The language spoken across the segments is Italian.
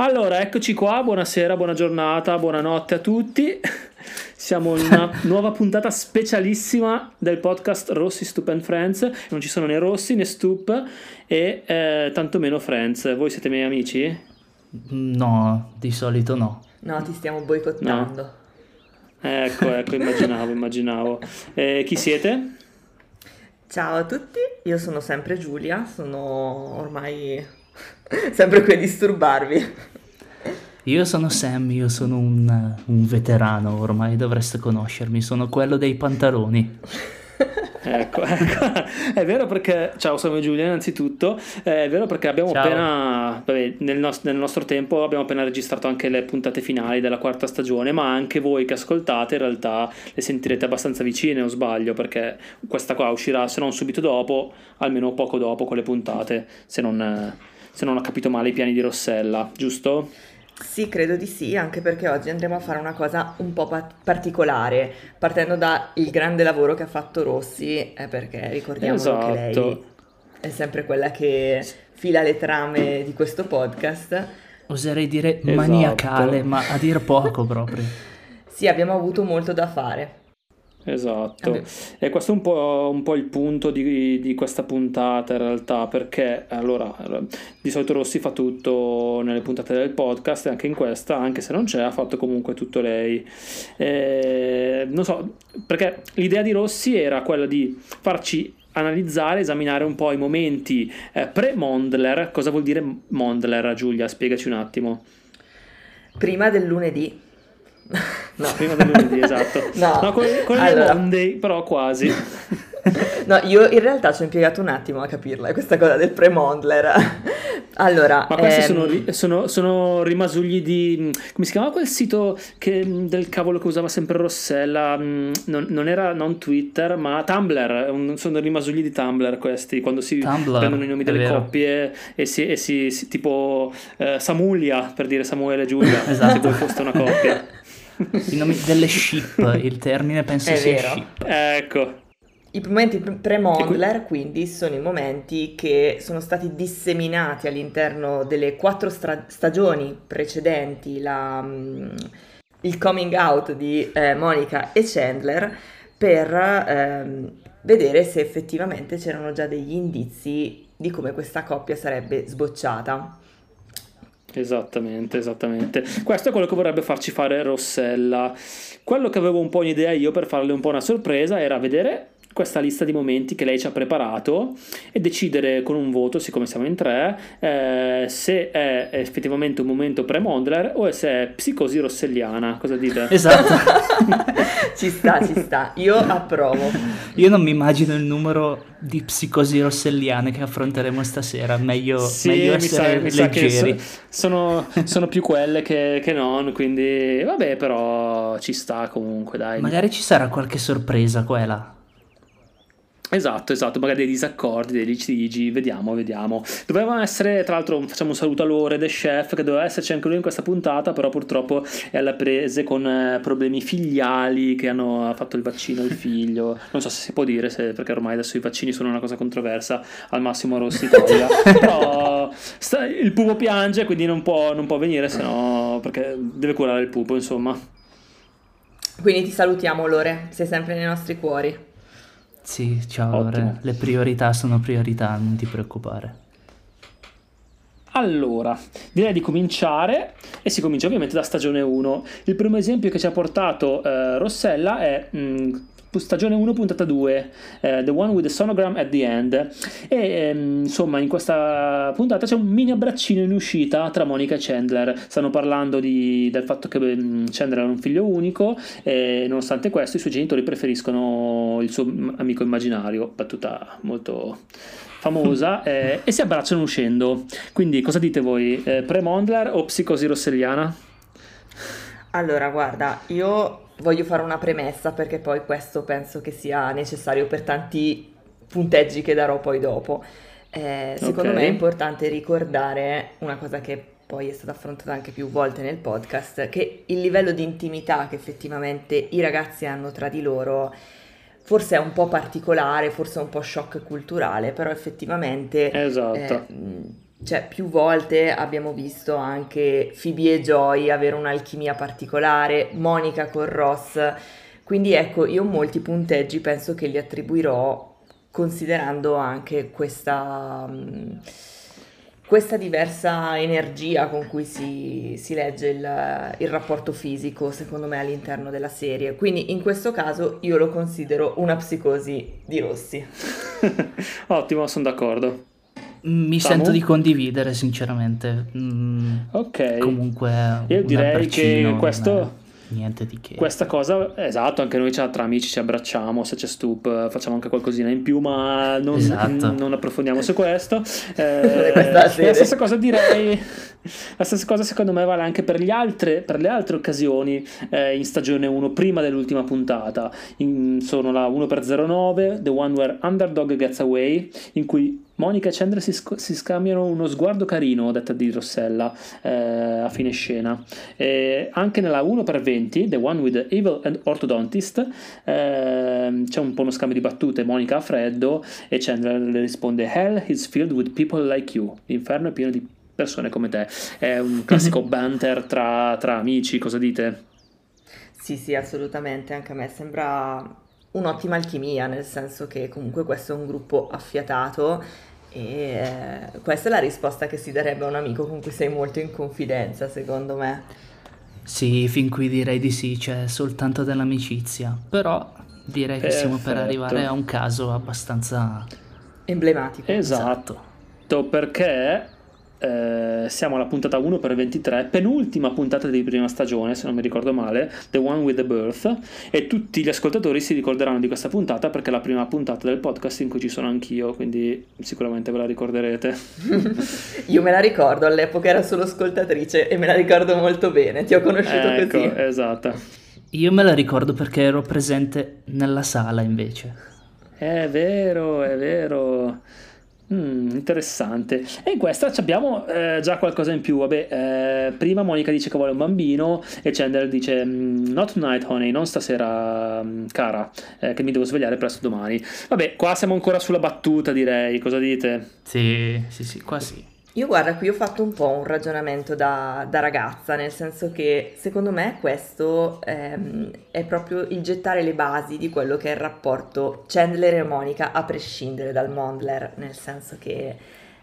Allora, eccoci qua, buonasera, buona giornata, buonanotte a tutti. Siamo in una nuova puntata specialissima del podcast Rossi, Stup and Friends. Non ci sono né Rossi né Stup e eh, tantomeno Friends. Voi siete miei amici? No, di solito no. No, ti stiamo boicottando. No. Ecco, ecco, immaginavo, immaginavo. Eh, chi siete? Ciao a tutti, io sono sempre Giulia, sono ormai sempre qui a disturbarvi. Io sono Sam, io sono un, un veterano, ormai dovreste conoscermi, sono quello dei pantaloni. ecco, ecco, è vero perché, ciao sono Giulia innanzitutto, è vero perché abbiamo ciao. appena, vabbè, nel, nos- nel, nostro tempo abbiamo appena registrato anche le puntate finali della quarta stagione, ma anche voi che ascoltate in realtà le sentirete abbastanza vicine o sbaglio perché questa qua uscirà se non subito dopo, almeno poco dopo con le puntate, se non, se non ho capito male i piani di Rossella, giusto? Sì, credo di sì, anche perché oggi andremo a fare una cosa un po' pa- particolare, partendo dal grande lavoro che ha fatto Rossi, eh, perché ricordiamo esatto. che lei è sempre quella che fila le trame di questo podcast. Oserei dire esatto. maniacale, ma a dir poco proprio. sì, abbiamo avuto molto da fare. Esatto, Vabbè. e questo è un po', un po', il punto di, di, questa puntata in realtà, perché allora di solito Rossi fa tutto nelle puntate del podcast e anche in questa, anche se non c'è, ha fatto comunque tutto lei. E, non so, perché l'idea di Rossi era quella di farci analizzare, esaminare un po' i momenti eh, pre-Mondler. Cosa vuol dire Mondler, Giulia? Spiegaci un attimo. Prima del lunedì. No. Prima del lunedì, esatto. No, no con, con allora... Monday, però quasi. No, io in realtà ci ho impiegato un attimo a capirla, questa cosa del pre-Mondler. Allora, Ma questi ehm... sono, sono, sono, rimasugli di... come si chiamava quel sito che, del cavolo che usava sempre Rossella? Mm, non, non era non Twitter, ma Tumblr. Sono rimasugli di Tumblr questi, quando si Tumblr, prendono i nomi delle coppie e si, e si, si tipo eh, Samulia, per dire Samuele e Giulia, esatto. se poi fosse una coppia. I nomi delle ship, il termine penso È sia vero. ship. Ecco. I momenti pre-Mondler, quindi, sono i momenti che sono stati disseminati all'interno delle quattro stra- stagioni precedenti, la, um, il coming out di eh, Monica e Chandler, per ehm, vedere se effettivamente c'erano già degli indizi di come questa coppia sarebbe sbocciata. Esattamente, esattamente. Questo è quello che vorrebbe farci fare Rossella. Quello che avevo un po' un'idea io per farle un po' una sorpresa era vedere questa lista di momenti che lei ci ha preparato e decidere con un voto, siccome siamo in tre, eh, se è effettivamente un momento pre-Mondler o se è psicosi rosselliana. Cosa dite? Esatto. ci sta, ci sta. Io approvo. Io non mi immagino il numero di psicosi rosselliane che affronteremo stasera. Meglio, sì, meglio essere mi sa, leggeri. Mi sa sono, sono, più quelle che, che non, quindi vabbè, però ci sta comunque, dai. Magari ci sarà qualche sorpresa qua e là. Esatto, esatto, magari dei disaccordi, dei litigi, vediamo, vediamo. Doveva essere, tra l'altro, facciamo un saluto a Lore, The Chef, che doveva esserci anche lui in questa puntata, però purtroppo è alle prese con eh, problemi filiali, che hanno fatto il vaccino il figlio. Non so se si può dire, se, perché ormai adesso i vaccini sono una cosa controversa, al massimo Rossi Italia. però sta, il pupo piange, quindi non può, non può venire, sennò, perché deve curare il pupo, insomma. Quindi ti salutiamo Lore, sei sempre nei nostri cuori. Sì, ciao, Ottimo. le priorità sono priorità, non ti preoccupare. Allora, direi di cominciare e si comincia ovviamente da stagione 1. Il primo esempio che ci ha portato eh, Rossella è mh, mm, stagione 1 puntata 2 eh, The One with the Sonogram at the End. E ehm, insomma in questa puntata c'è un mini abbraccino in uscita tra Monica e Chandler. Stanno parlando di, del fatto che mm, Chandler è un figlio unico e nonostante questo i suoi genitori preferiscono il suo amico immaginario battuta molto famosa eh, e si abbracciano uscendo. Quindi cosa dite voi? Eh, pre-Mondler o psicosi rosselliana? Allora guarda io voglio fare una premessa perché poi questo penso che sia necessario per tanti punteggi che darò poi dopo. Eh, secondo okay. me è importante ricordare una cosa che poi è stata affrontata anche più volte nel podcast, che il livello di intimità che effettivamente i ragazzi hanno tra di loro forse è un po' particolare, forse è un po' shock culturale, però effettivamente esatto. eh, cioè più volte abbiamo visto anche Phoebe e Joy avere un'alchimia particolare, Monica con Ross, quindi ecco, io molti punteggi penso che li attribuirò considerando anche questa, mm, questa diversa energia con cui si, si legge il, il, rapporto fisico, secondo me, all'interno della serie. Quindi in questo caso io lo considero una psicosi di Rossi. Ottimo, sono d'accordo. Mi Samu? sento di condividere, sinceramente. Mm, ok. Comunque, io direi che questo niente di che. Questa cosa, esatto, anche noi tra amici ci abbracciamo, se c'è stup facciamo anche qualcosina in più, ma non, esatto. non approfondiamo su questo. Eh, la stessa cosa direi, la stessa cosa secondo me vale anche per, altre, per le altre occasioni eh, in stagione 1, prima dell'ultima puntata. In, sono la 1x09, The One Where Underdog Gets Away, in cui Monica e Chandra si, sc- si, scambiano uno sguardo carino, detta di Rossella, eh, a fine scena. E anche nella 1x20, The One with the Evil and Orthodontist, eh, c'è un po' uno scambio di battute. Monica ha freddo e Chandra le risponde: Hell is filled with people like you. L'inferno è pieno di come te. È un classico banter tra, tra amici, cosa dite? Sì, sì, assolutamente. Anche a me sembra un'ottima alchimia, nel senso che comunque questo è un gruppo affiatato e eh, questa è la risposta che si darebbe a un amico con cui sei molto in confidenza, secondo me. Sì, fin qui direi di sì, c'è soltanto dell'amicizia, però direi Perfetto. che siamo per arrivare a un caso abbastanza emblematico. Esatto, esatto. perché eh, siamo alla puntata 1 per 23, penultima puntata di prima stagione, se non mi ricordo male, The One with the Birth, e tutti gli ascoltatori si ricorderanno di questa puntata perché è la prima puntata del podcast in cui ci sono anch'io, quindi sicuramente ve la ricorderete. Io me la ricordo, all'epoca era solo ascoltatrice e me la ricordo molto bene, ti ho conosciuto ecco, così. Esatto. Io me la ricordo perché ero presente nella sala invece. È vero, è vero. Mm, interessante. E in questa abbiamo eh, già qualcosa in più. Vabbè, eh, prima Monica dice che vuole un bambino e Chandler dice mm, Not tonight, honey, non stasera, mm, cara, eh, che mi devo svegliare presto domani. Vabbè, qua siamo ancora sulla battuta, direi. Cosa dite? Sì, sì, sì, qua sì. Io guarda, qui ho fatto un po' un ragionamento da, da ragazza, nel senso che secondo me questo ehm, è proprio il gettare le basi di quello che è il rapporto Chandler e Monica a prescindere dal Mondler, nel senso che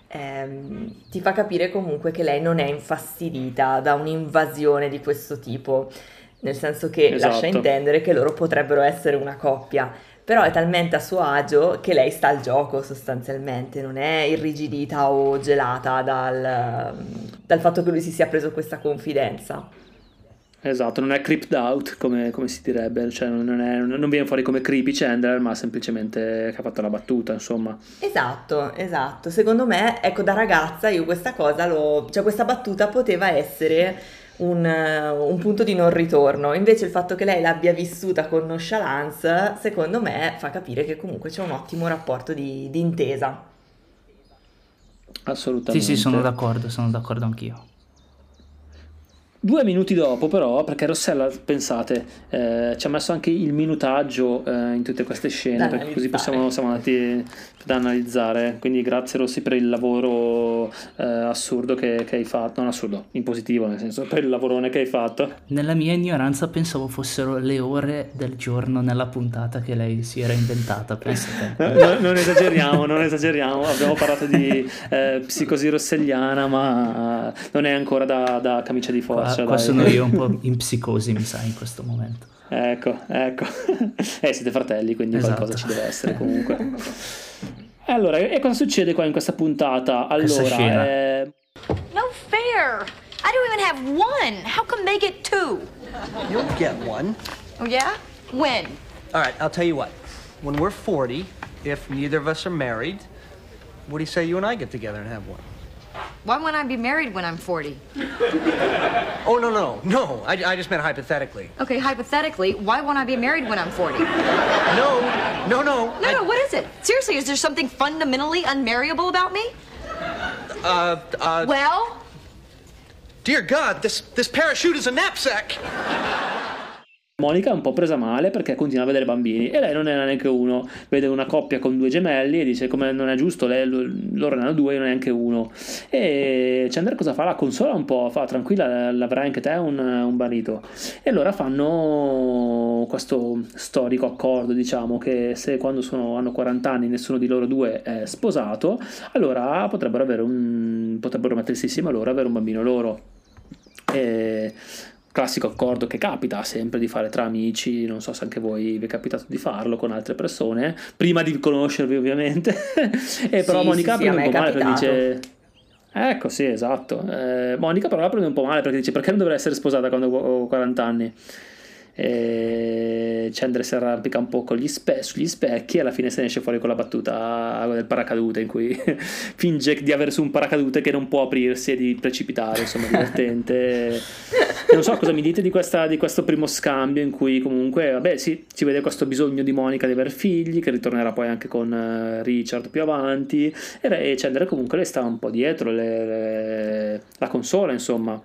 ehm, ti fa capire comunque che lei non è infastidita da un'invasione di questo tipo, nel senso che esatto. lascia intendere che loro potrebbero essere una coppia però è talmente a suo agio che lei sta al gioco sostanzialmente, non è irrigidita o gelata dal, dal fatto che lui si sia preso questa confidenza. Esatto, non è creeped out come, come si direbbe, cioè non, è, non, viene fuori come creepy Chandler, ma semplicemente che ha fatto la battuta, insomma. Esatto, esatto. Secondo me, ecco, da ragazza io questa cosa, l'ho, cioè questa battuta poteva essere un, un, punto di non ritorno. Invece il fatto che lei l'abbia vissuta con nonchalance, secondo me, fa capire che comunque c'è un ottimo rapporto di, di intesa. Assolutamente. Sì, sì, sono d'accordo, sono d'accordo anch'io. Due minuti dopo, però, perché Rossella, pensate, eh, ci ha messo anche il minutaggio eh, in tutte queste scene, perché così possiamo, siamo andati da analizzare. Quindi grazie Rossi per il lavoro eh, assurdo che, che, hai fatto, non assurdo, in positivo, nel senso, per il lavorone che hai fatto. Nella mia ignoranza pensavo fossero le ore del giorno nella puntata che lei si era inventata, pensate. no, non esageriamo, non esageriamo, abbiamo parlato di eh, psicosi rosselliana, ma non è ancora da, da camicia di forza qua, qua sono io un po' in psicosi, mi sa, in questo momento. Ecco, ecco. eh, siete fratelli, quindi esatto. qualcosa ci deve essere comunque. Allora, e cosa succede qua in questa puntata? Allora, eh... No fair! I don't even have one! How come they get two? You'll get one. Oh yeah? When? All right, I'll tell you what. When we're 40, if neither of us are married, what do you say you and I get together and have one? Why won't I be married when I'm 40? oh, no, no, no. I, I just meant hypothetically. Okay, hypothetically, why won't I be married when I'm 40? No, no, no. No, I... no, what is it? Seriously, is there something fundamentally unmarriable about me? Uh, uh. Well? Dear God, this, this parachute is a knapsack. Monica è un po' presa male perché continua a vedere bambini e lei non era neanche uno. Vede una coppia con due gemelli e dice come non è giusto, lei, loro hanno due e non neanche uno. E Chandler cosa fa? La consola un po', fa tranquilla, l'avrai anche te un, un marito. E allora fanno questo storico accordo, diciamo, che se quando sono, hanno 40 anni nessuno di loro due è sposato, allora potrebbero, un, potrebbero mettersi insieme a loro e avere un bambino loro. E classico accordo che capita sempre di fare tra amici, non so se anche voi vi è capitato di farlo con altre persone, prima di conoscervi ovviamente, e però sì, Monica sì, prende sì, un po' male perché dice... Ecco, sì, esatto. Eh, Monica però la prende un po' male perché dice perché non dovrei essere sposata quando ho 40 anni? E Chandler si arrampica un po' con gli spe- sugli specchi e alla fine se ne esce fuori con la battuta del paracadute in cui finge di avere su un paracadute che non può aprirsi e di precipitare, insomma divertente. non so cosa mi dite di, questa, di, questo primo scambio in cui comunque, vabbè sì, si vede questo bisogno di Monica di avere figli che ritornerà poi anche con uh, Richard più avanti e, Chandler comunque le sta un po' dietro, le, le, la consola insomma.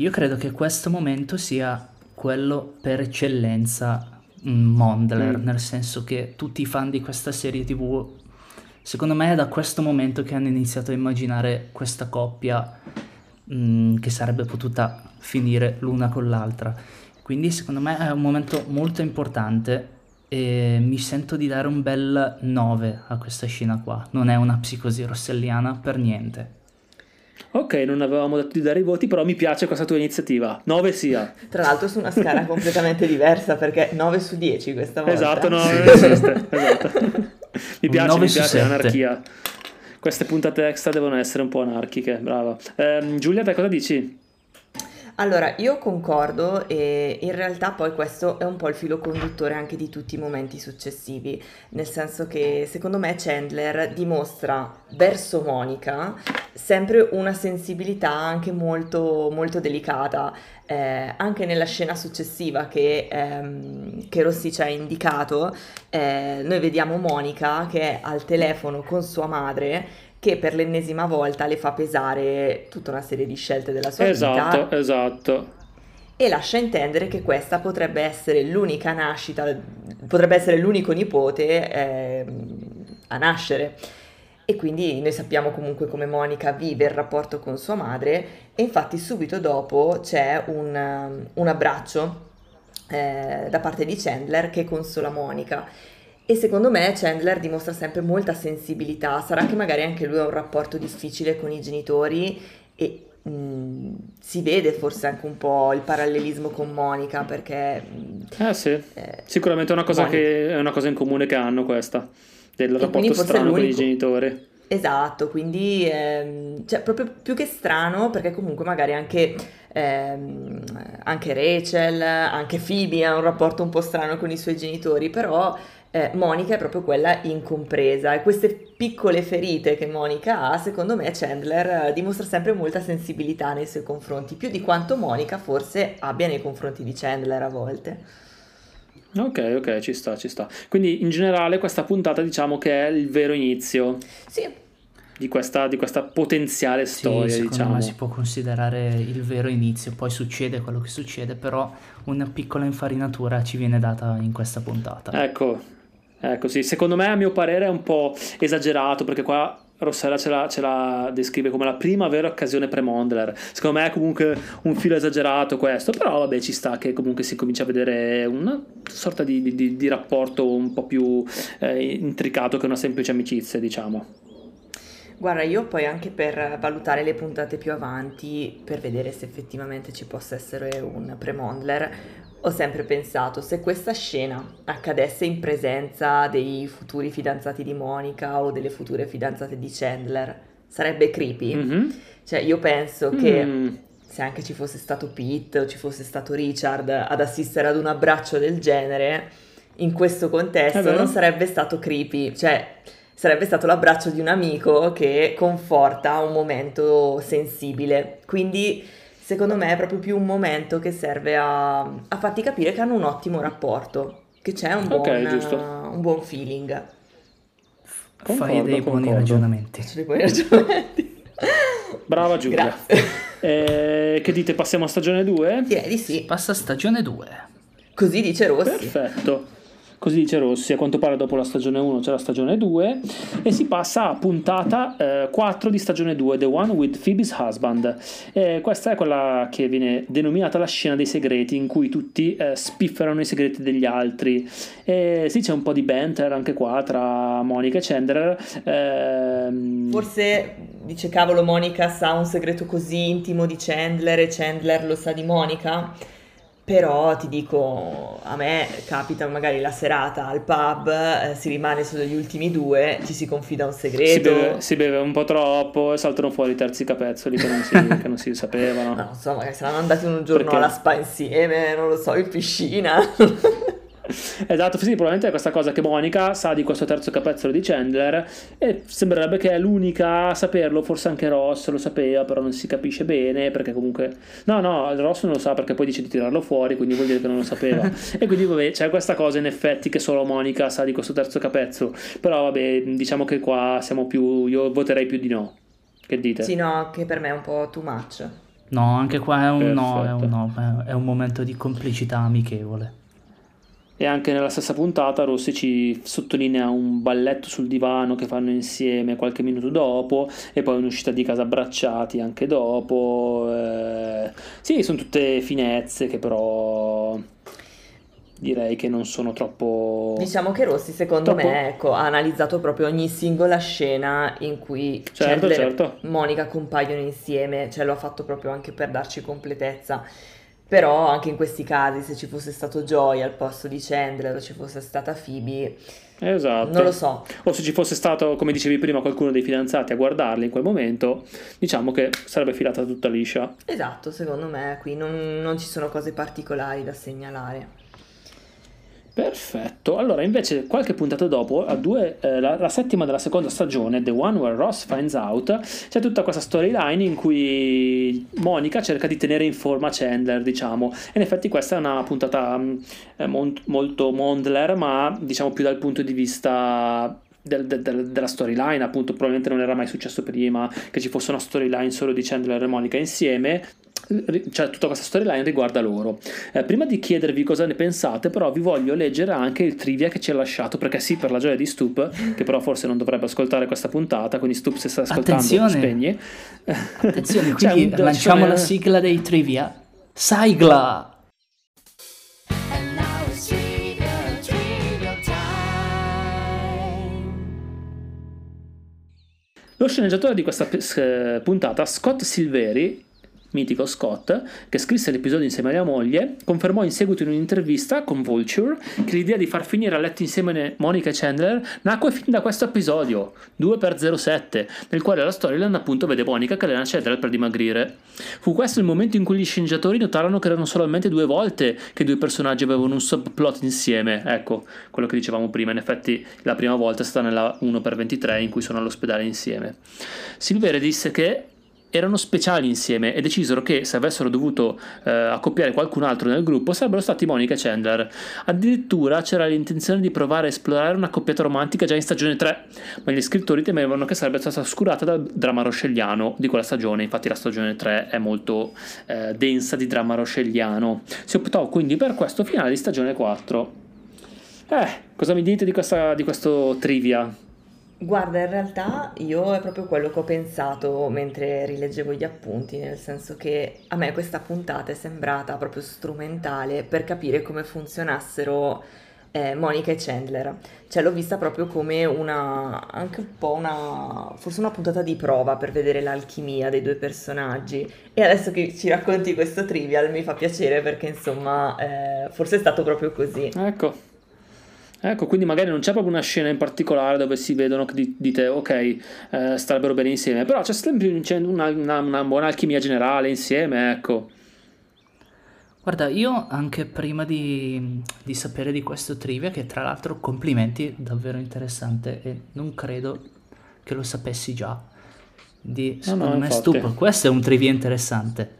Io credo che questo momento sia quello per eccellenza Mondler, mm. nel senso che tutti i fan di questa serie tv, secondo me è da questo momento che hanno iniziato a immaginare questa coppia mh, mm, che sarebbe potuta finire l'una con l'altra. Quindi secondo me è un momento molto importante e mi sento di dare un bel 9 a questa scena qua. Non è una psicosi rosselliana per niente. Ok, non avevamo detto di dare i voti, però mi piace questa tua iniziativa. 9 sia. Tra l'altro su una scala completamente diversa, perché 9 su 10 questa volta. Esatto, no, non esiste. esatto. Mi piace, mi piace l'anarchia. Queste puntate extra devono essere un po' anarchiche, brava. Eh, Giulia, te cosa dici? Allora, io concordo e in realtà poi questo è un po' il filo conduttore anche di tutti i momenti successivi, nel senso che secondo me Chandler dimostra verso Monica sempre una sensibilità anche molto, molto delicata. Eh, anche nella scena successiva che, ehm, che Rossi ci ha indicato, eh, noi vediamo Monica che è al telefono con sua madre che per l'ennesima volta le fa pesare tutta una serie di scelte della sua esatto, vita. Esatto, esatto. E lascia intendere che questa potrebbe essere l'unica nascita, potrebbe essere l'unico nipote eh, a nascere. E quindi noi sappiamo comunque come Monica vive il rapporto con sua madre e infatti subito dopo c'è un, un abbraccio eh, da parte di Chandler che consola Monica e secondo me Chandler dimostra sempre molta sensibilità, sarà che magari anche lui ha un rapporto difficile con i genitori e mh, mm, si vede forse anche un po' il parallelismo con Monica perché... Mh, mm, eh sì, eh, sicuramente è una, cosa che, è una cosa in comune che hanno questa, del rapporto strano con i genitori. Esatto, quindi ehm, cioè, proprio più che strano perché comunque magari anche, ehm, anche Rachel, anche Phoebe ha un rapporto un po' strano con i suoi genitori, però eh, Monica è proprio quella incompresa e queste piccole ferite che Monica ha, secondo me Chandler eh, dimostra sempre molta sensibilità nei suoi confronti, più di quanto Monica forse abbia nei confronti di Chandler a volte. Ok, ok, ci sta, ci sta. Quindi in generale questa puntata diciamo che è il vero inizio. Sì. Di questa, di questa potenziale storia, sì, diciamo. me si può considerare il vero inizio, poi succede quello che succede, però una piccola infarinatura ci viene data in questa puntata. Ecco, Ecco sì, secondo me a mio parere è un po' esagerato perché qua Rossella ce la, ce la, descrive come la prima vera occasione pre-Mondler. Secondo me è comunque un filo esagerato questo, però vabbè ci sta che comunque si comincia a vedere una sorta di, di, di rapporto un po' più eh, intricato che una semplice amicizia, diciamo. Guarda, io poi anche per valutare le puntate più avanti, per vedere se effettivamente ci possa essere un pre-Mondler, ho sempre pensato, se questa scena accadesse in presenza dei futuri fidanzati di Monica o delle future fidanzate di Chandler, sarebbe creepy? Mm-hmm. Cioè, io penso che mm. se anche ci fosse stato Pete o ci fosse stato Richard ad assistere ad un abbraccio del genere, in questo contesto non sarebbe stato creepy. Cioè, sarebbe stato l'abbraccio di un amico che conforta un momento sensibile. Quindi secondo me è proprio più un momento che serve a, a farti capire che hanno un ottimo rapporto, che c'è un buon, okay, un buon feeling. Concordo, Fai dei buoni ragionamenti. Dei buoni ragionamenti. Brava Giulia. Eh, che dite, passiamo a stagione 2? Direi di sì. Passa a stagione 2. Così dice Rossi. Perfetto. Così dice Rossi, a quanto pare dopo la stagione 1 c'è la stagione 2 e si passa a puntata eh, 4 di stagione 2, The One with Phoebe's Husband. E questa è quella che viene denominata la scena dei segreti, in cui tutti eh, spifferano i segreti degli altri. E sì, c'è un po' di banter anche qua tra Monica e Chandler. Ehm... Forse dice cavolo Monica sa un segreto così intimo di Chandler e Chandler lo sa di Monica però ti dico, a me capita magari la serata al pub, eh, si rimane solo gli ultimi due, ci si confida un segreto. Si beve, si beve un po' troppo e saltano fuori i terzi capezzoli che non si, che non si sapevano. No, insomma, magari saranno andati un giorno Perché? alla spa insieme, non lo so, in piscina. Esatto, sì, probabilmente è questa cosa che Monica sa di questo terzo capezzolo di Chandler e sembrerebbe che è l'unica a saperlo, forse anche Ross lo sapeva, però non si capisce bene perché comunque... No, no, Ross non lo sa perché poi dice di tirarlo fuori, quindi vuol dire che non lo sapeva. e quindi vabbè, c'è questa cosa in effetti che solo Monica sa di questo terzo capezzolo, però vabbè, diciamo che qua siamo più... io voterei più di no. Che dite? Sì, no, che per me è un po' too much. No, anche qua è un no, è un no, è un momento di complicità amichevole. E anche nella stessa puntata Rossi ci sottolinea un balletto sul divano che fanno insieme qualche minuto dopo e poi un'uscita di casa abbracciati anche dopo. Eh, sì, sono tutte finezze che però direi che non sono troppo... Diciamo che Rossi secondo troppo... me ecco, ha analizzato proprio ogni singola scena in cui certo, certo. e Monica compaiono insieme, cioè lo ha fatto proprio anche per darci completezza. Però anche in questi casi, se ci fosse stato Joy al posto di Chandler o ci fosse stata Phoebe, esatto. non lo so. O se ci fosse stato, come dicevi prima, qualcuno dei fidanzati a guardarli in quel momento, diciamo che sarebbe filata tutta liscia. Esatto, secondo me qui non, non ci sono cose particolari da segnalare. Perfetto, allora invece qualche puntata dopo, due, eh, la, la, settima della seconda stagione, The One Where Ross Finds Out, c'è tutta questa storyline in cui Monica cerca di tenere in forma Chandler, diciamo, e in effetti questa è una puntata mm, eh, mon- molto Mondler, ma diciamo più dal punto di vista del, del, della storyline, appunto, probabilmente non era mai successo prima che ci fosse una storyline solo di Chandler e Monica insieme cioè tutta questa storyline riguarda loro. Eh, prima di chiedervi cosa ne pensate, però vi voglio leggere anche il trivia che ci ha lasciato, perché sì, per la gioia di Stup, che però forse non dovrebbe ascoltare questa puntata, quindi Stup se sta ascoltando Attenzione. spegni. Attenzione, quindi un, lanciamo cioè... la sigla dei trivia. Sigla! Lo sceneggiatore di questa puntata, Scott Silveri, mitico Scott, che scrisse l'episodio insieme alla moglie, confermò in seguito in un'intervista con Vulture che l'idea di far finire a letto insieme Monica e Chandler nacque fin da questo episodio, 2x07, nel quale la storyline appunto vede Monica che allena Chandler per dimagrire. Fu questo il momento in cui gli sceneggiatori notarono che erano solamente due volte che due personaggi avevano un subplot insieme, ecco, quello che dicevamo prima, in effetti la prima volta è stata nella 1x23 in cui sono all'ospedale insieme. Silvere disse che erano speciali insieme e decisero che se avessero dovuto eh, accoppiare qualcun altro nel gruppo sarebbero stati Monica e Chandler. Addirittura c'era l'intenzione di provare a esplorare una coppiata romantica già in stagione 3, ma gli scrittori temevano che sarebbe stata oscurata dal dramma roscelliano di quella stagione, infatti la stagione 3 è molto eh, densa di dramma roscelliano. Si optò quindi per questo finale di stagione 4. Eh, cosa mi dite di, questa, di questo trivia? Guarda, in realtà io è proprio quello che ho pensato mentre rileggevo gli appunti, nel senso che a me questa puntata è sembrata proprio strumentale per capire come funzionassero eh, Monica e Chandler. Cioè l'ho vista proprio come una, anche un po' una, forse una puntata di prova per vedere l'alchimia dei due personaggi. E adesso che ci racconti questo trivial mi fa piacere perché insomma eh, forse è stato proprio così. Ecco. Ecco, quindi magari non c'è proprio una scena in particolare dove si vedono che dite ok, eh, starebbero bene insieme, però c'è sempre una, una, una buona alchimia generale insieme, ecco. Guarda, io anche prima di, di, sapere di questo trivia, che tra l'altro complimenti, davvero interessante e non credo che lo sapessi già. Di, secondo no, no, me infatti. Stup, questo è un trivia interessante.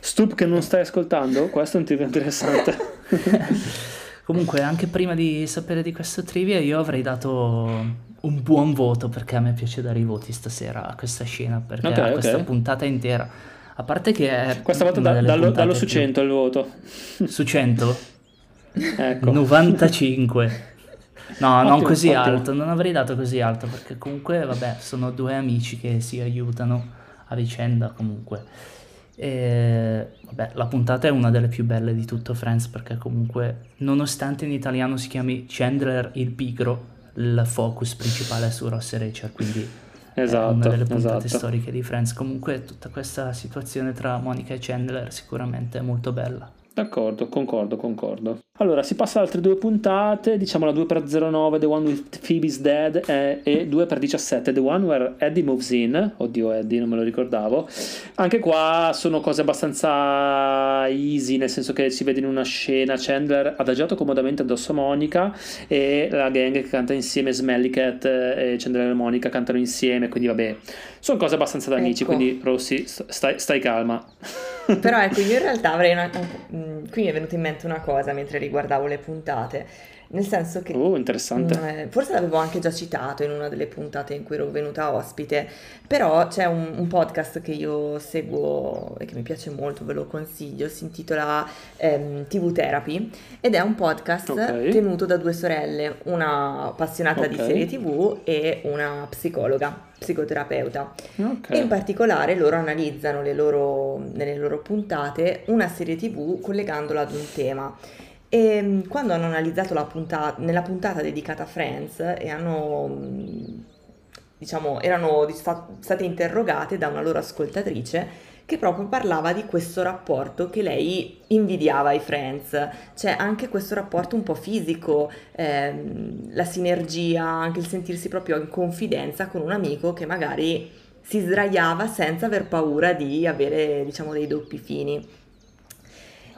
Stup che non stai ascoltando? Questo è un trivia interessante. Comunque, anche prima di sapere di questo trivia, io avrei dato un buon voto perché a me piace dare i voti stasera a questa scena, perché okay, a questa okay. puntata intera. A parte che è Questa volta da, dallo, dallo, su 100 più... il voto. Su 100? ecco. 95. No, ottimo, non così ottimo. alto, non avrei dato così alto perché comunque, vabbè, sono due amici che si aiutano a vicenda comunque. E, vabbè, la puntata è una delle più belle di tutto Friends perché comunque, nonostante in italiano si chiami Chandler il pigro, il focus principale è su Ross e Rachel, quindi esatto, è una delle puntate esatto. storiche di Friends. Comunque tutta questa situazione tra Monica e Chandler sicuramente è molto bella. D'accordo, concordo, concordo. Allora, si passa ad altre due puntate, diciamo la 2 per 09 The One with Phoebe's Dead e, e 2 per 17 The One where Eddie moves in. Oddio, Eddie, non me lo ricordavo. Anche qua sono cose abbastanza easy, nel senso che si vede in una scena Chandler adagiato comodamente addosso a Monica e la gang che canta insieme Smelly Cat e Chandler e Monica cantano insieme, quindi vabbè, sono cose abbastanza da amici, ecco. quindi Rossi, stai, stai calma. Però ecco, io in realtà avrei una... Mm, qui mi è venuta in mente una cosa mentre riguardavo le puntate. Nel senso che... Oh, interessante. Mh, forse l'avevo anche già citato in una delle puntate in cui ero venuta ospite, però c'è un, un podcast che io seguo e che mi piace molto, ve lo consiglio, si intitola ehm, TV Therapy ed è un podcast okay. tenuto da due sorelle, una appassionata okay. di serie TV e una psicologa psicoterapeuta okay. e in particolare loro analizzano le loro, nelle loro puntate una serie tv collegandola ad un tema e ehm, quando hanno analizzato la puntata, nella puntata dedicata a Friends e hanno, diciamo, erano state interrogate da una loro ascoltatrice che proprio parlava di questo rapporto che lei invidiava ai Friends, cioè anche questo rapporto un po' fisico, ehm, la sinergia, anche il sentirsi proprio in confidenza con un amico che magari si sdraiava senza aver paura di avere, diciamo, dei doppi fini.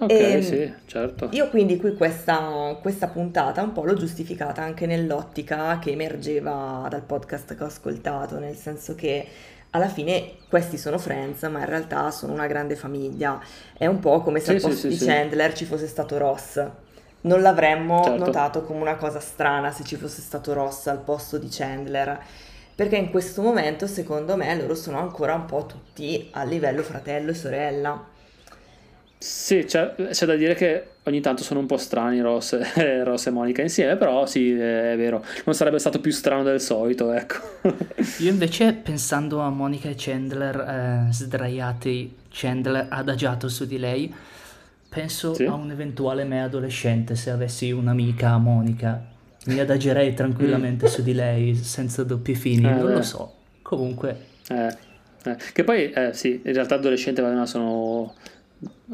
Ok, e ehm, sì, certo. Io quindi qui questa, questa, puntata un po' l'ho giustificata anche nell'ottica che emergeva dal podcast che ho ascoltato, nel senso che alla fine questi sono friends, ma in realtà sono una grande famiglia. È un po' come se sì, al posto sì, di sì, Chandler ci fosse stato Ross. Non l'avremmo certo. notato come una cosa strana se ci fosse stato Ross al posto di Chandler. Perché in questo momento, secondo me, loro sono ancora un po' tutti a livello fratello e sorella. Sì, c'è, c'è, da dire che ogni tanto sono un po' strani Ross, eh, Ross, e Monica insieme, però sì, è vero, non sarebbe stato più strano del solito, ecco. Io invece, pensando a Monica e Chandler eh, sdraiati, Chandler adagiato su di lei, penso sì? a un eventuale me adolescente, se avessi un'amica Monica, mi adagerei tranquillamente mm. su di lei senza doppi fini, eh, non lo so, comunque... Eh, eh, che poi, eh, sì, in realtà adolescente sono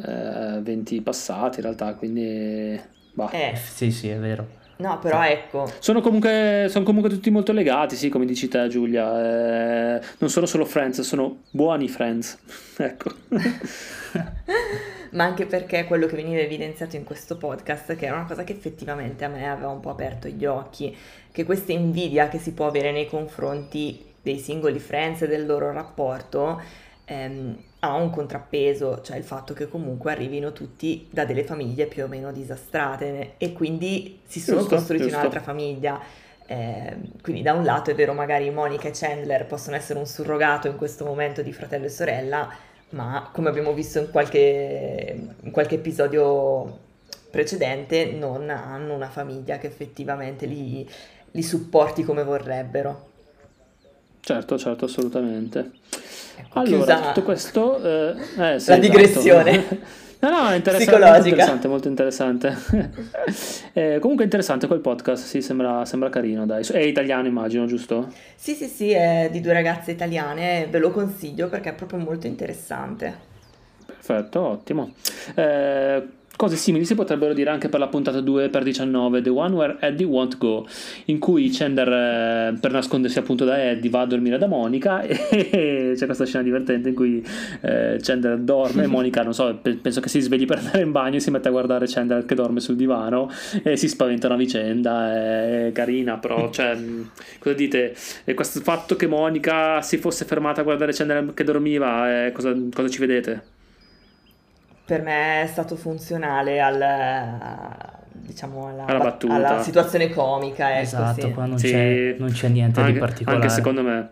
eh, 20 passati in realtà, quindi... Bah. Eh, sì, sì, è vero. No, però sì. ecco. Sono comunque, sono comunque, tutti molto legati, sì, come dici te, Giulia. Eh, non sono solo friends, sono buoni friends. ecco. Ma anche perché quello che veniva evidenziato in questo podcast, che era una cosa che effettivamente a me aveva un po' aperto gli occhi, che questa invidia che si può avere nei confronti dei singoli friends e del loro rapporto ehm, ha un contrappeso, cioè il fatto che comunque arrivino tutti da delle famiglie più o meno disastrate e quindi si sono giusto, costruiti giusto. un'altra famiglia. Eh, quindi da un lato è vero magari Monica e Chandler possono essere un surrogato in questo momento di fratello e sorella, ma come abbiamo visto in qualche, in qualche episodio precedente non hanno una famiglia che effettivamente li, li supporti come vorrebbero. Certo, certo, assolutamente. Ecco, allora, tutto questo... Eh, eh, sì, la esatto. digressione. No, no, è interessante, molto interessante, molto interessante. eh, comunque interessante quel podcast, sì, sembra, sembra, carino, dai. È italiano immagino, giusto? Sì, sì, sì, è di due ragazze italiane, ve lo consiglio perché è proprio molto interessante. Perfetto, ottimo. Eh, Cose simili si potrebbero dire anche per la puntata 2 per 19, The One Where Eddie Won't Go, in cui Chandler, eh, per nascondersi appunto da Eddie, va a dormire da Monica e c'è questa scena divertente in cui eh, Chandler dorme e Monica, non so, penso che si svegli per andare in bagno e si mette a guardare Chandler che dorme sul divano e si spaventano a vicenda, è carina però, cioè, cosa dite? E questo fatto che Monica si fosse fermata a guardare Chandler che dormiva, eh, cosa, cosa ci vedete? Per me è stato funzionale al, diciamo alla, alla, battuta. alla situazione comica. Ecco, esatto, sì. qua non, sì. c'è, non, c'è, niente anche, di particolare. Anche secondo me.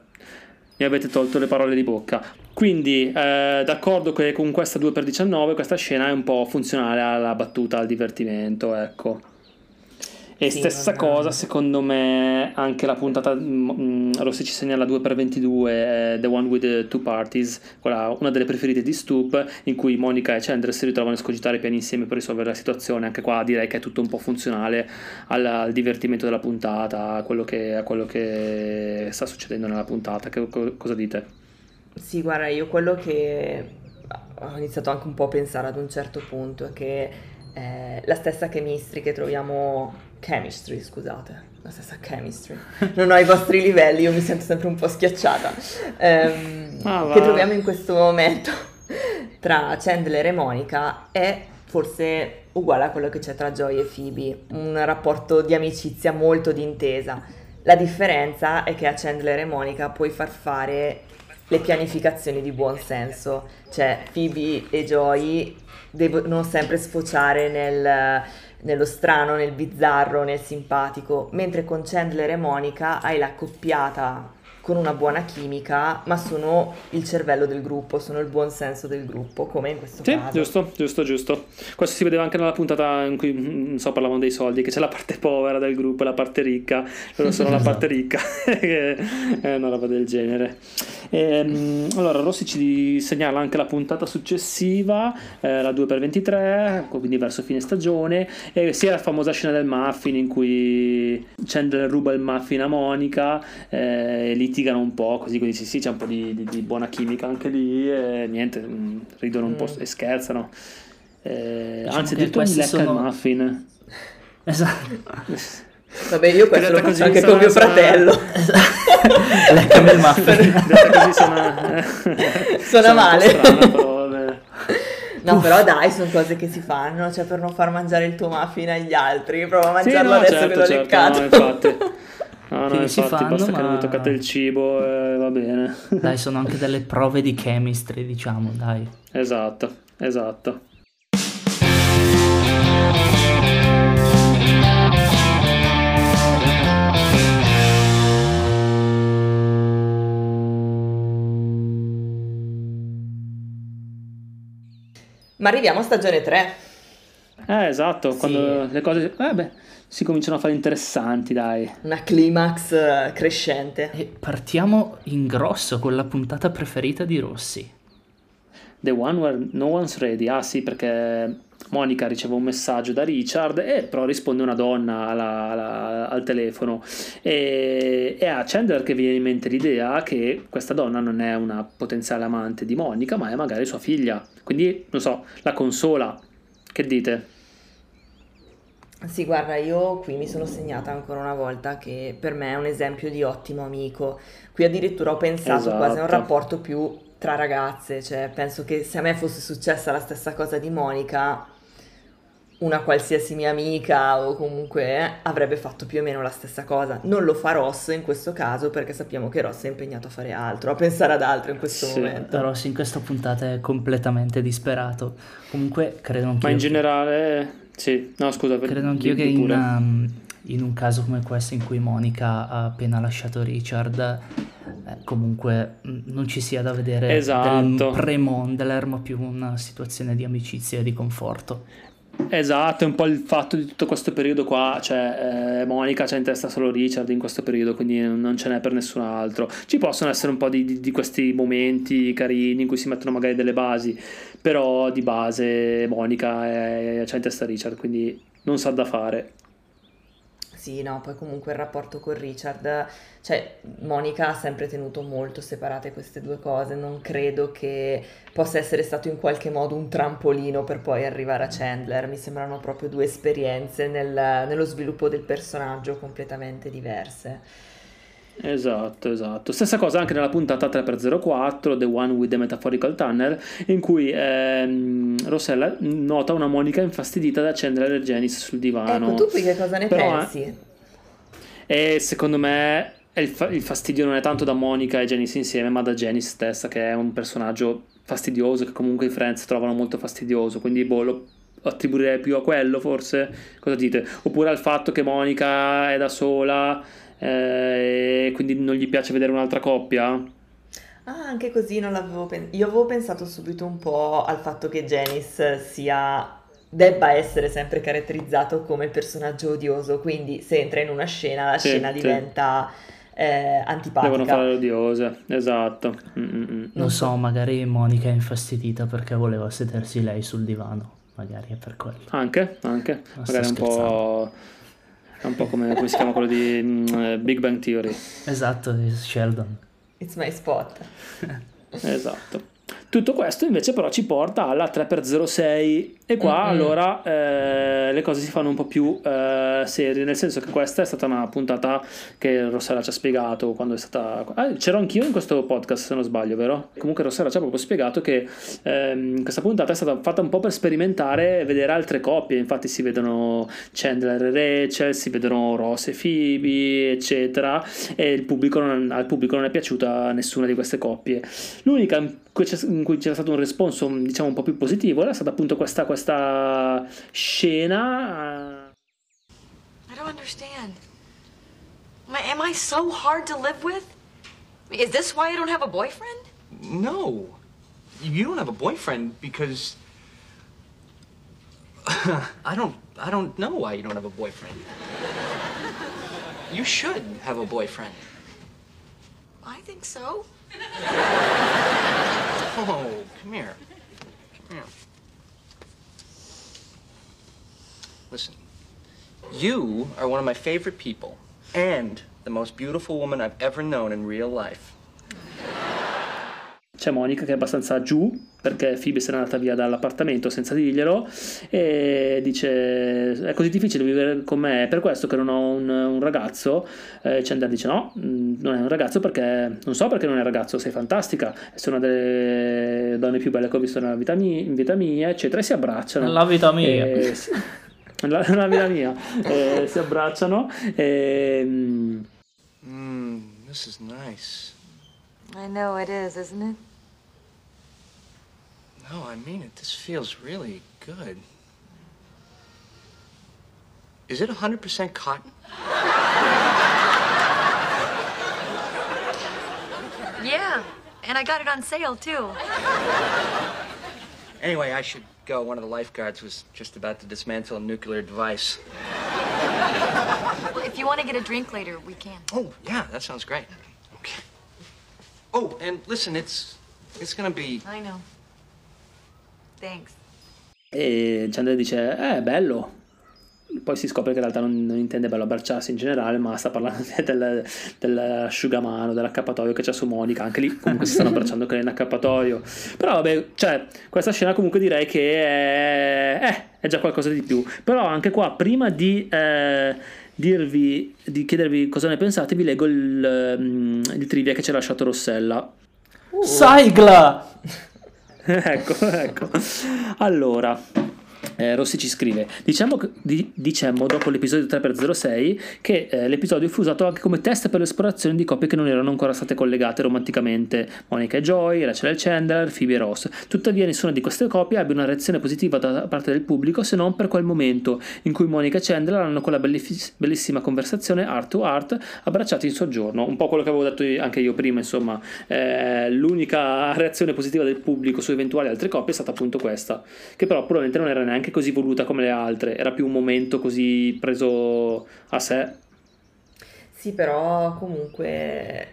mi avete tolto le parole di bocca. Quindi, eh, d'accordo che con questa 2x19 questa scena è un po' funzionale alla battuta, al divertimento, ecco. E sì, stessa cosa, secondo me, anche la puntata, mh, mm, mm, Rossi ci segnala 2x22, eh, The One with the Two Parties, quella, una delle preferite di Stoop, in cui Monica e Chandler si ritrovano a escogitare piani insieme per risolvere la situazione. Anche qua direi che è tutto un po' funzionale al, al divertimento della puntata, a quello, che, a quello che sta succedendo nella puntata. Che, cosa dite? Sì, guarda, io quello che ho iniziato anche un po' a pensare ad un certo punto è che eh, la stessa chemistry che troviamo chemistry, scusate, la stessa chemistry. Non ho i vostri livelli, io mi sento sempre un po' schiacciata. Ehm, ah, che troviamo in questo momento tra Chandler e Monica è forse uguale a quello che c'è tra Joy e Phoebe, un rapporto di amicizia molto d'intesa. La differenza è che a Chandler e Monica puoi far fare le pianificazioni di buon senso, cioè Phoebe e Joy devono sempre sfociare nel nello strano, nel bizzarro, nel simpatico, mentre con Chandler e Monica hai la coppiata con una buona chimica, ma sono il cervello del gruppo, sono il buon senso del gruppo, come in questo sì, caso. giusto, giusto, giusto. Questo si vedeva anche nella puntata in cui, non so, parlavano dei soldi, che c'è la parte povera del gruppo e la parte ricca, loro sono la parte ricca, è una roba del genere. Ehm, allora, Rossi ci segnala anche la puntata successiva, eh, la 2x23, quindi verso fine stagione, e sia la famosa scena del muffin in cui Chandler ruba il muffin a Monica, eh, litigano un po', così quindi sì, sì c'è un po' di, di, di buona chimica anche lì e niente, mm, ridono un mm. po' e scherzano. Eh, diciamo anzi, addirittura mi lecca sono... il muffin. Esatto. Vabbè, io questo lo faccio anche con mio sono... fratello. Leccami il muffin. così suona, suona male. Però, no, Uff. però dai, sono cose che si fanno, cioè per non far mangiare il tuo muffin agli altri, prova a mangiarlo sì, no, adesso certo, che l'ho certo, leccato. No, infatti. No, no, infatti, fanno, basta ma... che non mi toccate il cibo e va bene. Dai, sono anche delle prove di chemistry, diciamo, dai. Esatto, esatto. Ma arriviamo a stagione 3. Eh, esatto, sì. quando le cose... Eh beh, si cominciano a fare interessanti, dai. Una climax eh, crescente. E partiamo in grosso con la puntata preferita di Rossi. The One Where No One's Ready. Ah sì, perché Monica riceve un messaggio da Richard e però risponde una donna alla, alla, al telefono e, e, a Chandler che viene in mente l'idea che questa donna non è una potenziale amante di Monica ma è magari sua figlia quindi non so la consola che dite? Sì, guarda, io qui mi sono segnata ancora una volta che per me è un esempio di ottimo amico. Qui addirittura ho pensato esatto. quasi a un esatto. rapporto più tra ragazze, cioè penso che se a me fosse successa la stessa cosa di Monica, una qualsiasi mia amica o comunque eh, avrebbe fatto più o meno la stessa cosa. Non lo fa Ross in questo caso perché sappiamo che Ross è impegnato a fare altro, a pensare ad altro in questo sì, momento. Ross in questa puntata è completamente disperato. Comunque credo anche. Ma in generale sì, no scusa. Credo anch'io che in, um, in, un caso come questo in cui Monica ha appena lasciato Richard, eh, comunque mm, non ci sia da vedere esatto. pre-Mondler, ma più una situazione di amicizia e di conforto. Esatto, è un po' il fatto di tutto questo periodo qua, cioè eh, Monica c'è in testa solo Richard in questo periodo, quindi non ce n'è per nessun altro. Ci possono essere un po' di, di, di questi momenti carini in cui si mettono magari delle basi, però di base Monica è, c'è in testa Richard, quindi non sa da fare. Sì, no, poi comunque il rapporto con Richard, cioè Monica ha sempre tenuto molto separate queste due cose, non credo che possa essere stato in qualche modo un trampolino per poi arrivare a Chandler, mi sembrano proprio due esperienze nel, nello sviluppo del personaggio completamente diverse. Esatto, esatto. Stessa cosa anche nella puntata 3x04, The One with the Metaphorical Tunnel, in cui ehm, Rossella nota una Monica infastidita da Chandler e Janice sul divano. Ecco, tu qui che cosa ne Però, pensi? E secondo me il, fa- il, fastidio non è tanto da Monica e Janice insieme, ma da Janice stessa, che è un personaggio fastidioso, che comunque i Friends trovano molto fastidioso, quindi boh, lo attribuirei più a quello forse. Cosa dite? Oppure al fatto che Monica è da sola eh, e quindi non gli piace vedere un'altra coppia? Ah, anche così non l'avevo pensato. Io avevo pensato subito un po' al fatto che Janice sia debba essere sempre caratterizzato come personaggio odioso, quindi se entra in una scena la sì, scena sì. diventa eh, antipatica. Devono fare le odiose, esatto. Mm-mm. Non so, magari Monica è infastidita perché voleva sedersi lei sul divano, magari è per quello. Anche, anche, non magari un po'... È un po' come, come si chiama quello di uh, Big Bang Theory. Esatto, di Sheldon. It's my spot. esatto. Tutto questo invece però ci porta alla 3x06 e qua mm-hmm. allora eh, le cose si fanno un po' più eh, serie, nel senso che questa è stata una puntata che Rossella ci ha spiegato quando è stata... Ah, c'ero anch'io in questo podcast se non sbaglio, vero? Comunque Rossella ci ha proprio spiegato che ehm, questa puntata è stata fatta un po' per sperimentare e vedere altre coppie, infatti si vedono Chandler e Rachel, si vedono Ross e Phoebe, eccetera, e il pubblico non, al pubblico non è piaciuta nessuna di queste coppie. L'unica in cui c'era stato un responso diciamo un po' più positivo era stata appunto questa, questa scena I don't understand. Am I so hard to live with? Is this why I don't have a boyfriend? No. You don't have a boyfriend because I don't I don't know why you don't have a boyfriend. You should have a boyfriend. I think so Oh, come here. Come here. Listen, you are one of my favorite people and the most beautiful woman I've ever known in real life. C'è Monica che è abbastanza giù perché Phoebe se n'è andata via dall'appartamento senza dirglielo e dice è così difficile vivere con me è per questo che non ho un, un ragazzo. E Chandler dice no mm, non è un ragazzo perché non so perché non è un ragazzo sei fantastica sei una delle donne più belle che ho visto nella vita mia, in vita mia eccetera e si abbracciano. Nella vita mia. e, nella, nella vita mia e, si abbracciano e, mm, this is nice. I know it is, isn't it? No, I mean it. This feels really good. Is it 100% cotton? Yeah, and I got it on sale too. Anyway, I should go. One of the lifeguards was just about to dismantle a nuclear device. Well, if you want to get a drink later, we can. Oh, yeah, that sounds great. Okay. Oh, and listen, it's it's gonna be. I know. Thanks. E Chandler dice, eh, bello. Poi si scopre che in realtà non, non intende bello abbracciarsi in generale, ma sta parlando del, dell'asciugamano, dell'accappatoio che c'è su Monica. Anche lì comunque si stanno abbracciando che nell'accappatoio. Però vabbè, cioè, questa scena comunque direi che è, eh, è già qualcosa di più. Però anche qua, prima di... Eh, dirvi, di chiedervi cosa ne pensate, vi leggo il, um, il trivia che ci ha lasciato Rossella. Uh. Saigla! ecco, ecco. Allora, eh, Rossi ci scrive: Diciamo, di, diciamo dopo l'episodio 3x06 che eh, l'episodio fu usato anche come test per l'esplorazione di coppie che non erano ancora state collegate romanticamente: Monica e Joy, Rachel e Chandler, Phoebe e Ross. Tuttavia, nessuna di queste coppie abbia una reazione positiva da parte del pubblico se non per quel momento in cui Monica e Chandler hanno quella bellissima conversazione art to art abbracciati in soggiorno. Un po' quello che avevo detto anche io prima, insomma, eh, l'unica reazione positiva del pubblico su eventuali altre coppie è stata appunto questa, che però probabilmente non era neanche così voluta come le altre, era più un momento così preso a sé. Sì, però comunque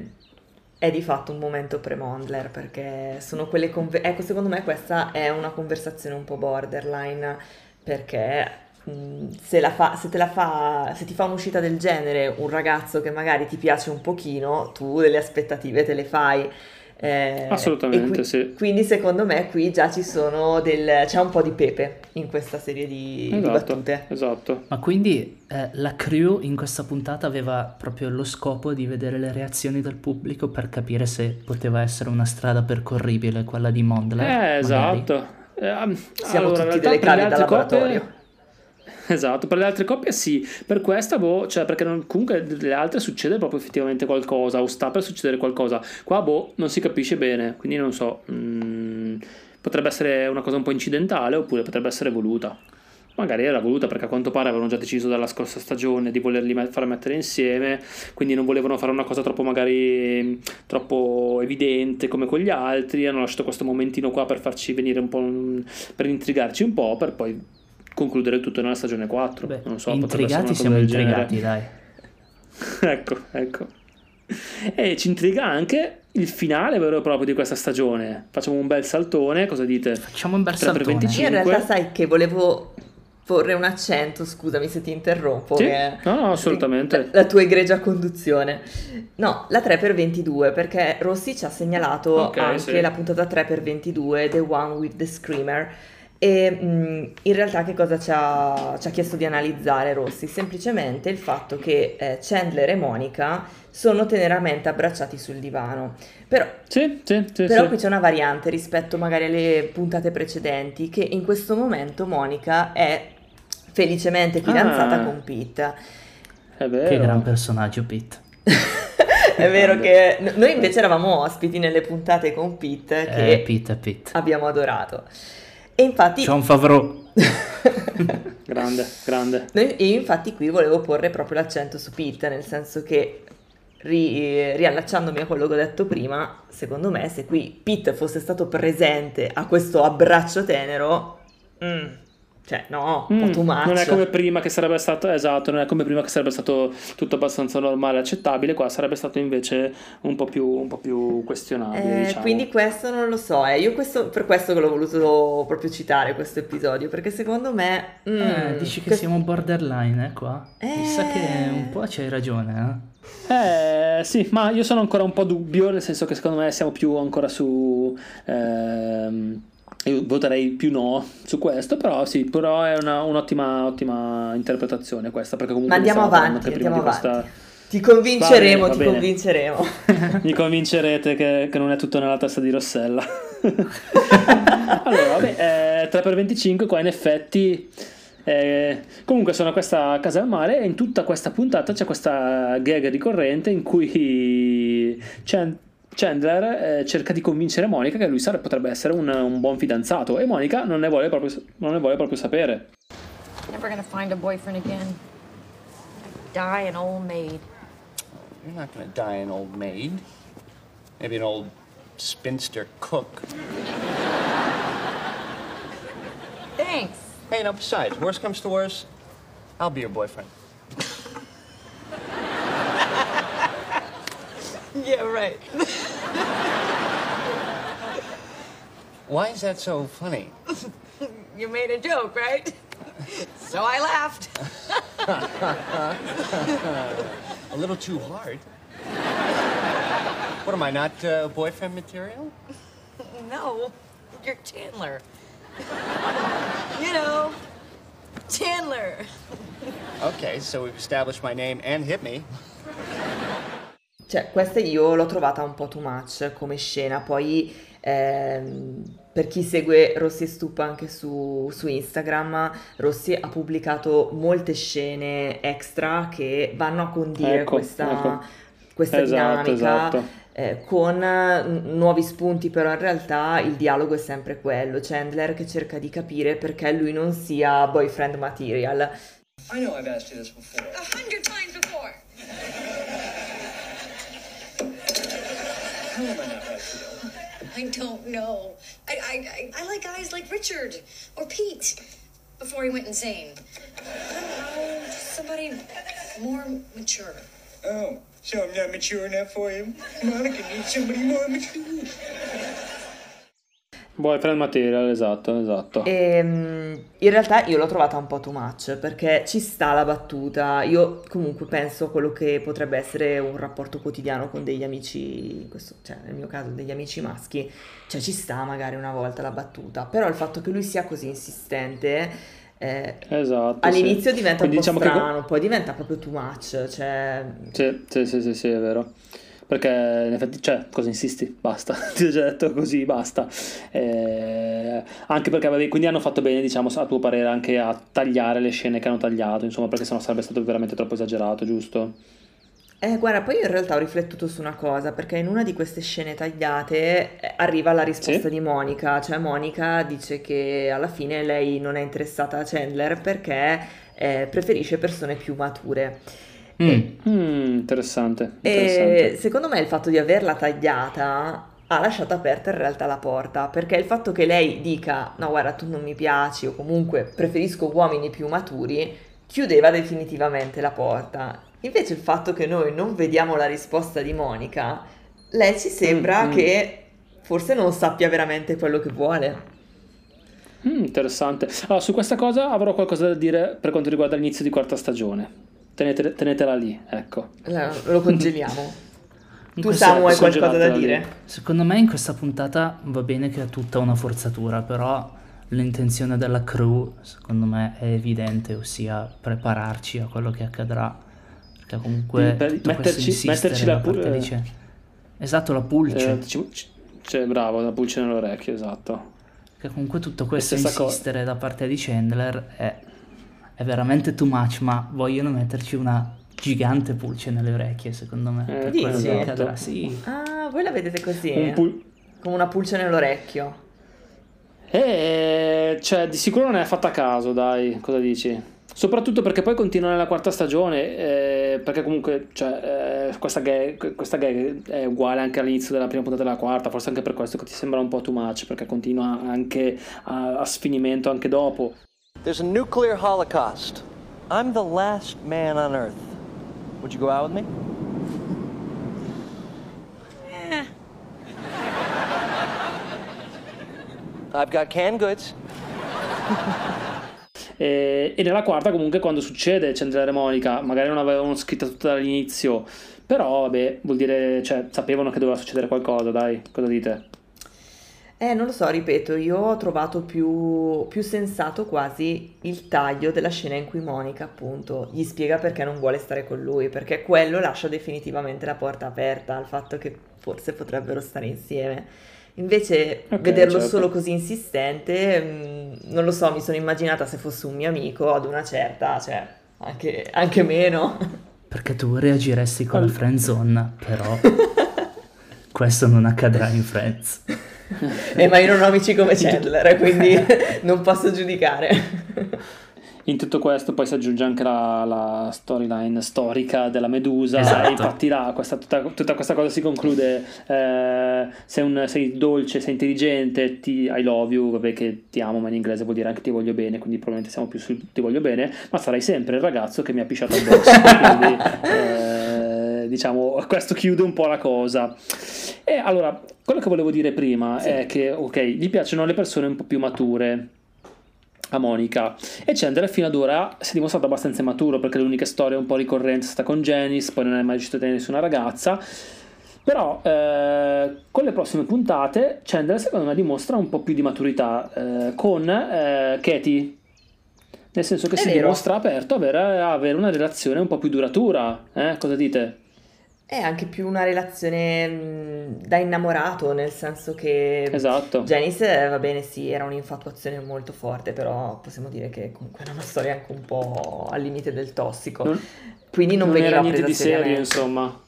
è di fatto un momento pre-Mondler perché sono quelle conver- ecco secondo me questa è una conversazione un po' borderline perché se, fa, se, fa, se, ti fa un'uscita del genere un ragazzo che magari ti piace un pochino tu delle aspettative te le fai eh, Assolutamente, qui, sì. Quindi secondo me qui già ci sono del, c'è un po' di pepe in questa serie di, esatto, di battute. Esatto. Ma quindi eh, la crew in questa puntata aveva proprio lo scopo di vedere le reazioni del pubblico per capire se poteva essere una strada percorribile quella di Mondler. Eh, esatto. Eh, Siamo allora, tutti delle cavi da laboratorio. Coppie Esatto, per le altre coppie sì, per questa boh, cioè perché non, comunque le altre succede proprio effettivamente qualcosa o sta per succedere qualcosa. Qua boh, non si capisce bene, quindi non so, mm, potrebbe essere una cosa un po' incidentale oppure potrebbe essere voluta. magari era voluta perché a quanto pare avevano già deciso dalla scorsa stagione di volerli far mettere insieme, quindi non volevano fare una cosa troppo magari troppo evidente come con gli altri, hanno lasciato questo momentino qua per farci venire un po', un, per intrigarci un po', per poi concludere tutto nella stagione 4. Beh, non so, intrigati siamo intrigati, dai. ecco, ecco. E ci intriga anche il finale vero e proprio di questa stagione. Facciamo un bel saltone, cosa dite? Facciamo un bel saltone. Io in realtà sai che volevo porre un accento, scusami se ti interrompo. Sì? No, no, assolutamente. La, la, tua egregia conduzione. No, la 3x22, perché Rossi ci ha segnalato okay, anche sì. la puntata 3x22, The One with the Screamer. E mh, in realtà che cosa ci ha, ci ha, chiesto di analizzare Rossi? Semplicemente il fatto che eh, Chandler e Monica sono teneramente abbracciati sul divano. Però, sì, sì, sì, però qui c'è una variante rispetto magari alle puntate precedenti, che in questo momento Monica è felicemente fidanzata ah, con Pete. È vero. Che gran personaggio Pete. è vero che noi invece eravamo ospiti nelle puntate con Pete che eh, Pete, Pete. abbiamo adorato. E infatti... John Favreau. grande, grande. E infatti qui volevo porre proprio l'accento su Pete, nel senso che ri, riallacciandomi a quello che ho detto prima, secondo me se qui Pete fosse stato presente a questo abbraccio tenero... Mm, cioè, no, un po' mm, too much. Non è come prima che sarebbe stato, esatto, non è come prima che sarebbe stato tutto abbastanza normale accettabile, qua sarebbe stato invece un po' più, un po più questionabile. Eh, diciamo. Quindi questo non lo so, eh. io questo, per questo che l'ho voluto proprio citare questo episodio, perché secondo me... Mm, eh, dici che, che siamo borderline, eh, qua? Eh... Mi sa che un po' c'hai ragione, eh? Eh sì, ma io sono ancora un po' dubbio, nel senso che secondo me siamo più ancora su... Ehm, io voterei più no su questo, però sì, però è una, un'ottima ottima interpretazione questa, perché comunque... Ma andiamo avanti, andiamo avanti. Questa... Ti convinceremo, bene, ti bene. convinceremo. Mi convincerete che, che, non è tutto nella testa di Rossella. allora, vabbè, eh, 3x25 qua in effetti... Eh, comunque sono a questa casa al mare e in tutta questa puntata c'è questa gag ricorrente in cui c'è Chandler eh, cerca di convincere Monica che lui sarebbe, potrebbe essere un, un, buon fidanzato e Monica non ne vuole proprio, non ne vuole proprio sapere. Never gonna find a boyfriend again. Die an old maid. You're not gonna die an old maid. Maybe an old spinster cook. Thanks. Hey, no, besides, worst comes to worst, I'll be your boyfriend. yeah, right. Why is that so funny? you made a joke, right? So I laughed. a little too hard. What am I, not uh, boyfriend material? No, you're Chandler. you know, Chandler. Okay, so we've established my name and hit me. Cioè, questa io l'ho trovata un po' too much come scena, poi ehm, per chi segue Rossi e Stupa anche su, su, Instagram, Rossi ha pubblicato molte scene extra che vanno a condire ecco, questa, ecco. questa esatto, dinamica. Esatto. Eh, con nuovi spunti, però in realtà il dialogo è sempre quello. Chandler che cerca di capire perché lui non sia boyfriend material. I know I've asked you this before. A hundred times before. I don't know. I, I, I, I like guys like Richard or Pete before he went insane. Somebody more mature. Oh, so I'm not mature enough for him? Monica needs somebody more mature. Boyfriend material, esatto, esatto. E, ehm, in realtà io l'ho trovata un po' too much perché ci sta la battuta. Io comunque penso a quello che potrebbe essere un rapporto quotidiano con degli amici, questo, cioè nel mio caso degli amici maschi, cioè ci sta magari una volta la battuta, però il fatto che lui sia così insistente eh, esatto, all'inizio sì. diventa Quindi un po' diciamo strano, che... poi diventa proprio too much. Cioè... Sì, sì, sì, sì, sì, è vero perché in effetti, cioè, cosa insisti? Basta, ti ho già detto così, basta. Eh, anche perché avevi, quindi hanno fatto bene, diciamo, a tuo parere, anche a tagliare le scene che hanno tagliato, insomma, perché sennò sarebbe stato veramente troppo esagerato, giusto? Eh, guarda, poi io in realtà ho riflettuto su una cosa, perché in una di queste scene tagliate eh, arriva la risposta Sì? di Monica, cioè Monica dice che alla fine lei non è interessata a Chandler perché eh, preferisce persone più mature. Mm. Mm, interessante, E interessante. secondo me il fatto di averla tagliata ha lasciato aperta in realtà la porta, perché il fatto che lei dica no, guarda, tu non mi piaci o comunque preferisco uomini più maturi, chiudeva definitivamente la porta. Invece il fatto che noi non vediamo la risposta di Monica, lei ci sembra Mm, mm. che forse non sappia veramente quello che vuole. Mm, interessante. Allora, su questa cosa avrò qualcosa da dire per quanto riguarda l'inizio di quarta stagione. Tenete- tenetela lì, ecco. La- Lo congeliamo. In Tu questa- Samu hai qualcosa da dire? Secondo me in questa puntata va bene che è tutta una forzatura, però l'intenzione della crew secondo me è evidente, ossia prepararci a quello che accadrà, perché comunque Per- metterci- insistere metterci la pu- parte di eh. Chen- Esatto, la pulce, Eh, ci- ci- cioè, bravo, la pulce nell'orecchio, esatto. che comunque tutto questo stessa cosa. insistere da parte di Chandler è, è veramente too much, ma vogliono metterci una gigante pulce nelle orecchie, secondo me, Eh, per dici? quello che accadrà, sì. Ah, voi la vedete così? Un pul- Come una pulce nell'orecchio. Eh, cioè, di sicuro non è fatta a caso, dai, cosa dici? Soprattutto perché poi continua nella quarta stagione, eh, perché comunque cioè, eh, questa, gag, questa gag è uguale anche all'inizio della prima puntata della quarta, forse anche per questo che ti sembra un po' too much, perché continua anche a, a sfinimento anche dopo. There's a nuclear holocaust. I'm the last man on Earth. Would you go out with me? I've got canned goods. E, nella quarta comunque quando succede Chandler e Monica, magari non avevano scritta tutta dall'inizio, però vabbè, vuol dire, cioè, sapevano che doveva succedere qualcosa, dai, cosa dite? Eh, non lo so, ripeto, io ho trovato più, più sensato quasi il taglio della scena in cui Monica, appunto, gli spiega perché non vuole stare con lui, perché quello lascia definitivamente la porta aperta al fatto che forse potrebbero stare insieme. Invece, Ok, vederlo certo. solo così insistente, mh, non lo so, mi sono immaginata se fosse un mio amico ad una certa, cioè, anche, anche meno. Perché tu reagiresti con la All- friend zone, però questo non accadrà in Friends. Eh, ma io non ho amici come Chandler, quindi non posso giudicare. In tutto questo poi si aggiunge anche la, la storyline storica della Medusa Esatto. e infatti là, questa- tutta, tutta questa cosa si conclude eh, sei, un- sei dolce, sei intelligente, ti, I love you, vabbè che ti amo ma in inglese vuol dire anche ti voglio bene, quindi probabilmente siamo più sul ti voglio bene, ma sarai sempre il ragazzo che mi ha pisciato addosso, quindi eh, diciamo questo chiude un po' la cosa. E allora, quello che volevo dire prima è che ok, gli piacciono le persone un po' più mature a Monica e Chandler fino ad ora si è dimostrato abbastanza immaturo perché l'unica storia un po' ricorrente è stata con Janice poi non è mai riuscito a tenere nessuna ragazza però eh, con le prossime puntate Chandler secondo me dimostra un po' più di maturità eh, con eh, Katie nel senso che È si vero. dimostra aperto a avere, a avere una relazione un po' più duratura eh? cosa dite? È anche più una relazione mh, da innamorato, nel senso che esatto Janice, eh, va bene, sì, era un'infatuazione molto forte, però possiamo dire che comunque era una storia anche un po' al limite del tossico. non, Quindi non, non veniva era niente di serio insomma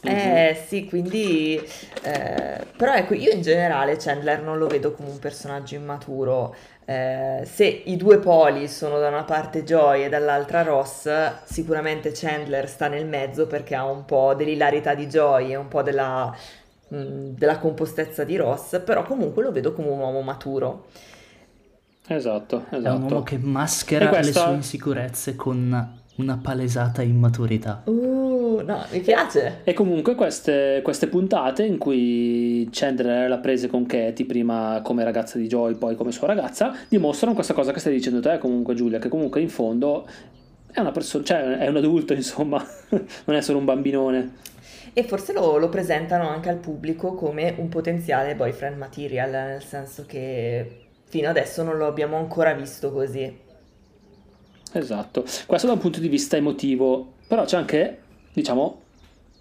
Eh sì, quindi eh, però ecco, io in generale Chandler non lo vedo come un personaggio immaturo. Eh, se i due poli sono da una parte Joy e dall'altra Ross, sicuramente Chandler sta nel mezzo perché ha un po' dell'ilarità di Joy e un po' della, mh, della compostezza di Ross, però comunque lo vedo come un uomo maturo. esatto È un esatto uomo che maschera questa- le sue insicurezze con una palesata immaturità. Uh, no, mi piace. E comunque queste, queste puntate in cui Chandler l'ha prese con Katie, prima come ragazza di Joy, poi come sua ragazza, dimostrano questa cosa che stai dicendo te comunque Giulia, che comunque in fondo è una persona, cioè è un adulto insomma, non è solo un bambinone. E forse lo, lo presentano anche al pubblico come un potenziale boyfriend material, nel senso che fino adesso non lo abbiamo ancora visto così. Esatto, questo da un punto di vista emotivo, però c'è anche, diciamo,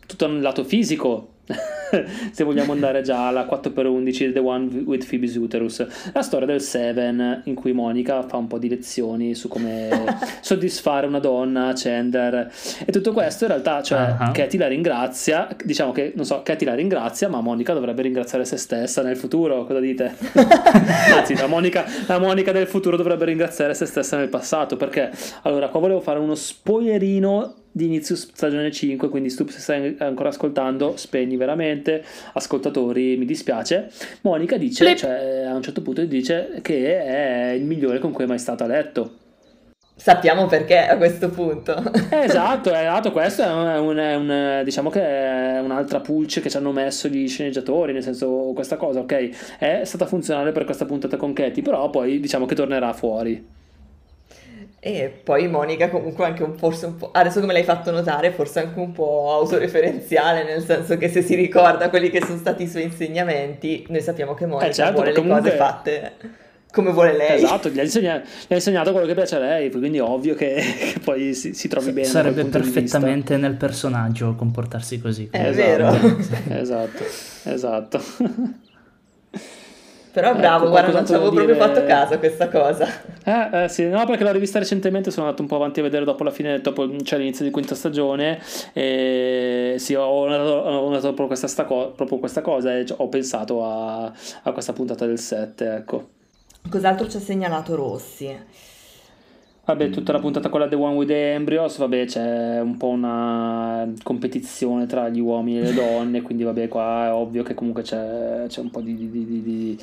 tutto un lato fisico se vogliamo andare già alla 4x11 The One with Phoebe's Uterus la storia del Seven in cui Monica fa un po' di lezioni su come soddisfare una donna Chandler e tutto questo in realtà cioè uh-huh. Katie la ringrazia diciamo che non so Katie la ringrazia ma Monica dovrebbe ringraziare se stessa nel futuro cosa dite? anzi la Monica, la Monica del futuro dovrebbe ringraziare se stessa nel passato perché allora qua volevo fare uno spoilerino di inizio stagione 5, quindi Stup se stai ancora ascoltando, spegni veramente, ascoltatori, mi dispiace. Monica dice, cioè, a un certo punto dice che è il migliore con cui è mai stato a letto. Sappiamo perché a questo punto. esatto, esatto, questo è, un, è, un, diciamo che è un'altra pulce che ci hanno messo gli sceneggiatori, nel senso questa cosa, ok, è stata funzionale per questa puntata con Katie, però poi diciamo che tornerà fuori. E poi Monica comunque anche un, forse un po', adesso come l'hai fatto notare, forse anche un po' autoreferenziale, nel senso che se si ricorda quelli che sono stati i suoi insegnamenti, noi sappiamo che Monica eh certo, vuole le comunque... cose fatte come vuole lei. Esatto, gli ha, insegnato, gli ha insegnato quello che piace a lei, quindi è ovvio che, che poi si, si, trovi bene. Sarebbe perfettamente nel personaggio comportarsi così. È esatto, vero. esatto, esatto. Però ecco, bravo, ecco, guarda, non ci avevo dire... proprio fatto caso a questa cosa. Eh, eh, sì, no, perché l'ho rivista recentemente, sono andato un po' avanti a vedere dopo la fine, dopo cioè, l'inizio di quinta stagione, e sì, ho notato, ho notato proprio, questa sta co- proprio, questa cosa e ho pensato a, a questa puntata del 7, ecco. Cos'altro ci ha segnalato Rossi? Vabbè, tutta la puntata quella The One with the Embryos, vabbè, c'è un po' una competizione tra gli uomini e le donne, quindi vabbè, qua è ovvio che comunque c'è, c'è un po' di, di, di, di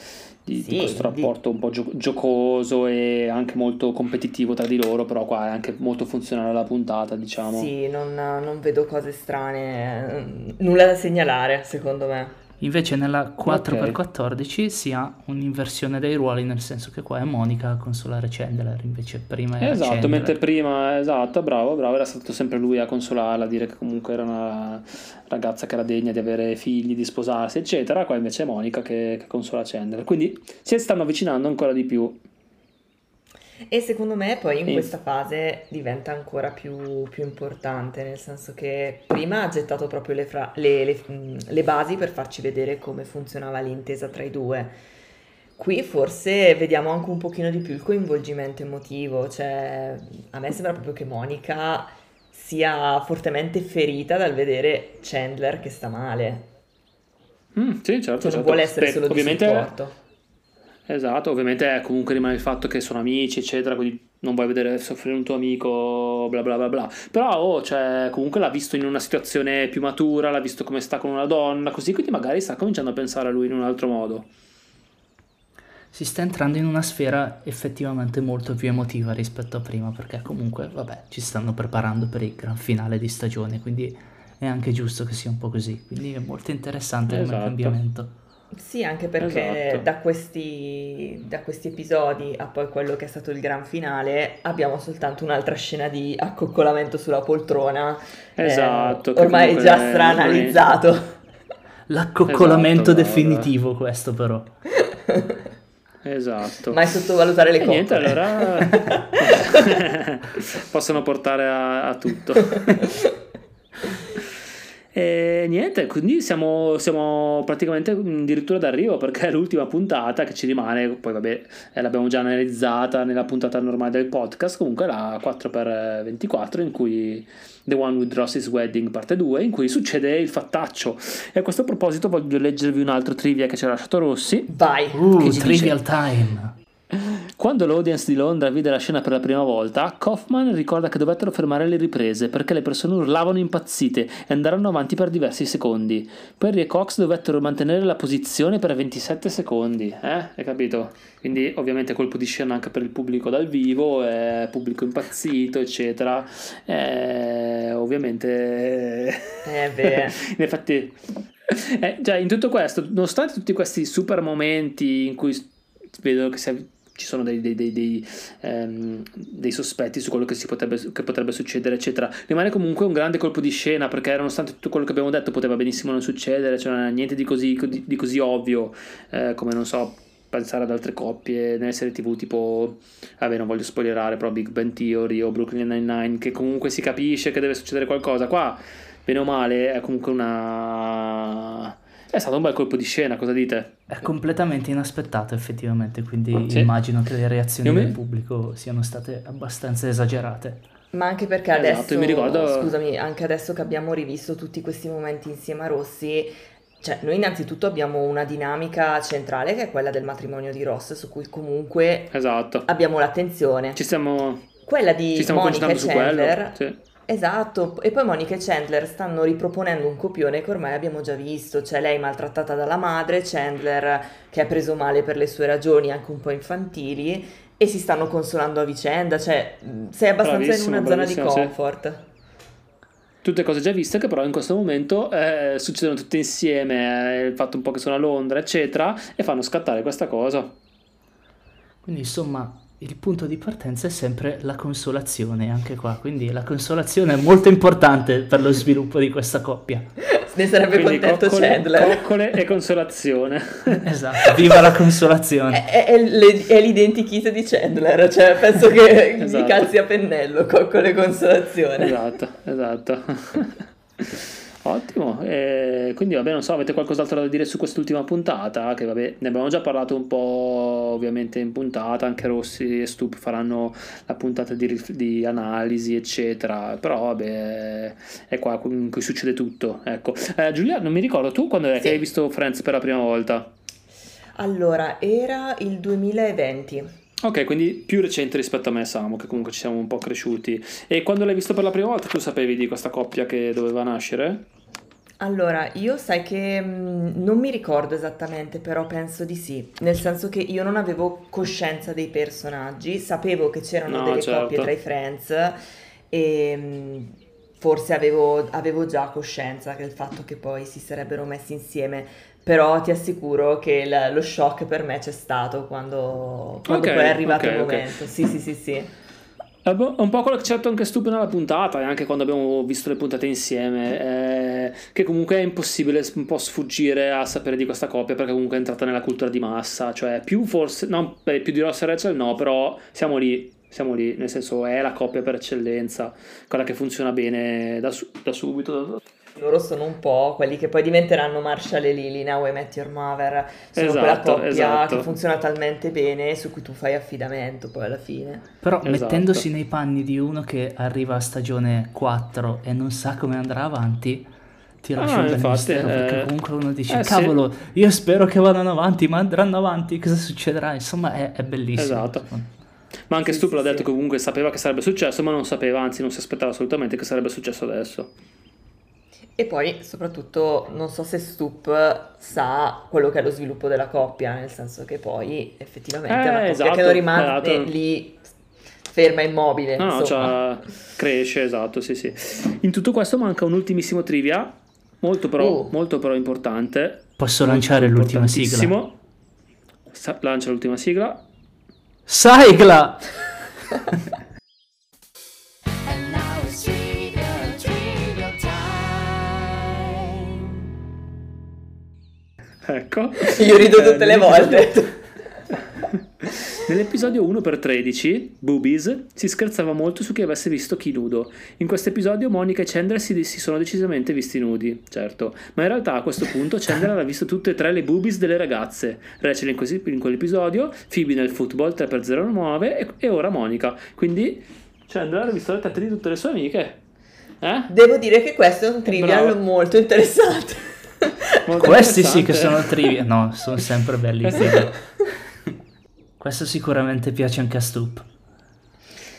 di, sì, questo rapporto un po' giocoso e anche molto competitivo tra di loro, però qua è anche molto funzionale la puntata, diciamo. Sì, non, non vedo cose strane, nulla da segnalare secondo me. Invece nella 4x14 si ha un'inversione dei ruoli, nel senso che qua è Monica a consolare Chandler, invece prima era Esatto, Chandler. mentre prima, esatto, bravo, bravo, era stato sempre lui a consolarla, a dire che comunque era una ragazza che era degna di avere figli, di sposarsi, eccetera, qua invece è Monica che, che consola Chandler. Quindi si stanno avvicinando ancora di più e secondo me poi in questa fase diventa ancora più, più importante, nel senso che prima ha gettato proprio le, fra- le, le, le basi per farci vedere come funzionava l'intesa tra i due. Qui forse vediamo anche un pochino di più il coinvolgimento emotivo, cioè a me sembra proprio che Monica sia fortemente ferita dal vedere Chandler che sta male. Mm, sì, certo, cioè, certo. non vuole essere Beh, solo ovviamente... di supporto Esatto, ovviamente comunque rimane il fatto che sono amici, eccetera, quindi non vuoi vedere soffrire un tuo amico, bla bla bla bla. Però oh, cioè, comunque l'ha visto in una situazione più matura, l'ha visto come sta con una donna, così, quindi magari sta cominciando a pensare a lui in un altro modo. Si sta entrando in una sfera effettivamente molto più emotiva rispetto a prima, perché comunque, vabbè, ci stanno preparando per il gran finale di stagione, quindi è anche giusto che sia un po' così. Quindi è molto interessante esatto. come cambiamento. Sì, anche perché esatto. da, questi, da questi episodi a poi quello che è stato il gran finale abbiamo soltanto un'altra scena di accoccolamento sulla poltrona. Esatto. Eh, ormai già stranalizzato. L'accoccolamento esatto, definitivo questo però. Esatto. Mai sottovalutare le cose. Niente, allora possono portare a, a tutto. E niente, quindi siamo, siamo praticamente addirittura d'arrivo perché è l'ultima puntata che ci rimane, poi vabbè eh, l'abbiamo già analizzata nella puntata normale del podcast, comunque la 4x24 in cui The One with Ross's Wedding parte 2 in cui succede il fattaccio e a questo proposito voglio leggervi un altro trivia che ci ha lasciato Rossi. Vai! Uh, trivial dice... time! Quando l'audience di Londra vide la scena per la prima volta, Kaufman ricorda che dovettero fermare le riprese perché le persone urlavano impazzite e andarono avanti per diversi secondi. Perry e Cox dovettero mantenere la posizione per 27 secondi, eh? Hai capito? Quindi ovviamente colpo di scena anche per il pubblico dal vivo, eh, pubblico impazzito, eccetera. Eh, ovviamente... Eh beh. in effetti... Eh, già, in tutto questo, nonostante tutti questi super momenti in cui vedo che si ci sono dei, dei, dei, ehm, dei, sospetti su quello che, potrebbe, che potrebbe succedere, eccetera. Rimane comunque un grande colpo di scena perché, nonostante tutto quello che abbiamo detto, poteva benissimo non succedere, cioè non è niente di così, di, di così ovvio eh, come non so. Pensare ad altre coppie nelle serie tv tipo, vabbè, non voglio spoilerare, però Big Bang Theory o Brooklyn Nine-Nine, che comunque si capisce che deve succedere qualcosa. Qua, bene o male, è comunque una È stato un bel colpo di scena, cosa dite? È completamente inaspettato effettivamente, quindi sì. immagino che le reazioni Io del mi... pubblico siano state abbastanza esagerate. Ma anche perché esatto, adesso, mi ricordo... scusami, anche adesso che abbiamo rivisto tutti questi momenti insieme a Rossi, cioè noi innanzitutto abbiamo una dinamica centrale che è quella del matrimonio di Ross, su cui comunque esatto. abbiamo l'attenzione. Ci stiamo, quella di ci stiamo Monica e Chandler, sì. Esatto, e poi Monica e Chandler stanno riproponendo un copione che ormai abbiamo già visto, cioè lei maltrattata dalla madre, Chandler che ha preso male per le sue ragioni anche un po' infantili e si stanno consolando a vicenda, cioè sei abbastanza in una zona di comfort. Sì. Tutte cose già viste che però in questo momento eh, succedono tutte insieme, eh, il fatto un po' che sono a Londra, eccetera, e fanno scattare questa cosa. Quindi insomma il punto di partenza è sempre la consolazione anche qua, quindi la consolazione è molto importante per lo sviluppo di questa coppia. Ne sarebbe quindi contento coccole, Chandler. Coccole e consolazione. esatto, viva la consolazione. È, è, è, è l'identikit di Chandler, cioè penso che esatto. gli calzi a pennello, coccole e consolazione. Esatto, esatto. Ottimo, e quindi vabbè non so, avete qualcos'altro da dire su quest'ultima puntata? Che vabbè, ne abbiamo già parlato un po' ovviamente in puntata, anche Rossi e Stup faranno la puntata di, di analisi eccetera, però vabbè è qua in cui succede tutto, ecco. Eh, Giulia, non mi ricordo, tu quando sì. hai visto Friends per la prima volta? Allora, era il 2020. Ok, quindi più recente rispetto a me, Samu, che comunque ci siamo un po' cresciuti. E quando l'hai visto per la prima volta, tu sapevi di questa coppia che doveva nascere? Allora, io sai che mh, mm, non mi ricordo esattamente, però penso di sì, nel senso che io non avevo coscienza dei personaggi, sapevo che c'erano no, delle certo. coppie tra i friends e mh, mm, forse avevo, avevo già coscienza del fatto che poi si sarebbero messi insieme, però ti assicuro che la, lo shock per me c'è stato quando, quando okay, poi è arrivato okay, il momento. Okay. Sì, sì, sì, sì. È un po' quello che c'è anche stupido nella puntata e anche quando abbiamo visto le puntate insieme, eh, che comunque è impossibile un po' sfuggire a sapere di questa coppia perché comunque è entrata nella cultura di massa, cioè più forse, no, beh, più di Ross e Rachel no, però siamo lì, siamo lì, nel senso è la coppia per eccellenza, quella che funziona bene da, da subito. Loro sono un po' quelli che poi diventeranno Marshall e Lily, Now I Met Your Mother. Sono esatto, quella coppia esatto. che funziona talmente bene su cui tu fai affidamento poi alla fine. Però esatto. mettendosi nei panni di uno che arriva a stagione 4 e non sa come andrà avanti, ti lascia ah, un bel infatti, mistero, eh, perché comunque uno dice, eh, cavolo, sì. io spero che vadano avanti, ma andranno avanti, cosa succederà? Insomma, è, è bellissimo. Esatto. Ma anche sì, Stup sì, l'ha detto che comunque sapeva che sarebbe successo, ma non sapeva, anzi non si aspettava assolutamente che sarebbe successo adesso. E poi soprattutto non so se Stup sa quello che è lo sviluppo della coppia, nel senso che poi effettivamente eh, è una coppia esatto, che non rimane esatto. lì ferma immobile. No, no cioè, cresce, esatto, sì, sì. In tutto questo manca un ultimissimo trivia, molto però, uh. molto però importante. Posso lanciare l'ultima sigla? Lancia l'ultima sigla. Sigla! Ecco. Io rido tutte le volte. Nell'episodio 1x13, Boobies, si scherzava molto su chi avesse visto chi nudo. In questo episodio Monica e Chandler si, si, sono decisamente visti nudi, certo, ma in realtà a questo punto Chandler aveva visto tutte e tre le boobies delle ragazze. Rachel in, così, in quell'episodio, Phoebe nel football 3x09 e, e ora Monica. Quindi Chandler ha visto le tette di tutte le sue amiche. Eh? Devo dire che questo è un trivial Bravo. molto interessante. Questi sì che sono trivia. No, sono sempre belli. Questo sicuramente piace anche a Stup.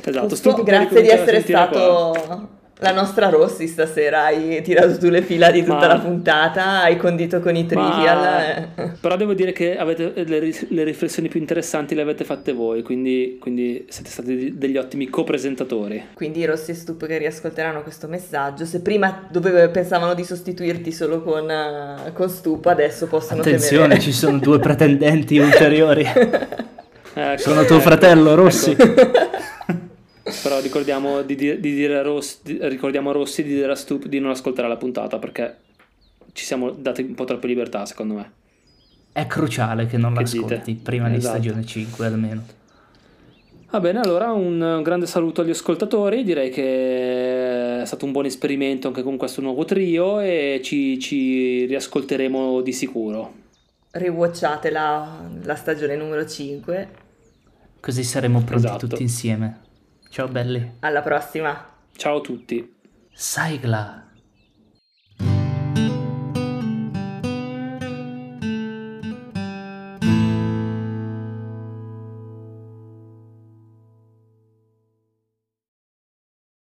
Esatto, Stup grazie di essere stato qua. La nostra Rossi stasera, hai tirato tu le fila di tutta Ma... la puntata, hai condito con i trivial. Ma... Però devo dire che avete, le, le, riflessioni più interessanti le avete fatte voi, quindi, quindi siete stati degli ottimi co-presentatori. Quindi Rossi e Stup che riascolteranno questo messaggio, se prima dove pensavano di sostituirti solo con, uh, con Stup, adesso possono Attenzione, temere... ci sono due pretendenti ulteriori. Ecco. Sono tuo fratello ecco. Rossi. Ecco. Però ricordiamo, di, di, di dire a Rossi, di, ricordiamo a Rossi di dire a Stup di non ascoltare la puntata perché ci siamo dati un po' troppe libertà secondo me. È cruciale che non che l'ascolti dite? prima esatto. di stagione 5 almeno. Va bene, allora un grande saluto agli ascoltatori, direi che è stato un buon esperimento anche con questo nuovo trio e ci, ci riascolteremo di sicuro. Rewatchate la, la stagione numero 5 Così saremo pronti esatto. tutti insieme. Ciao belli. Alla prossima. Ciao a tutti. Saigla.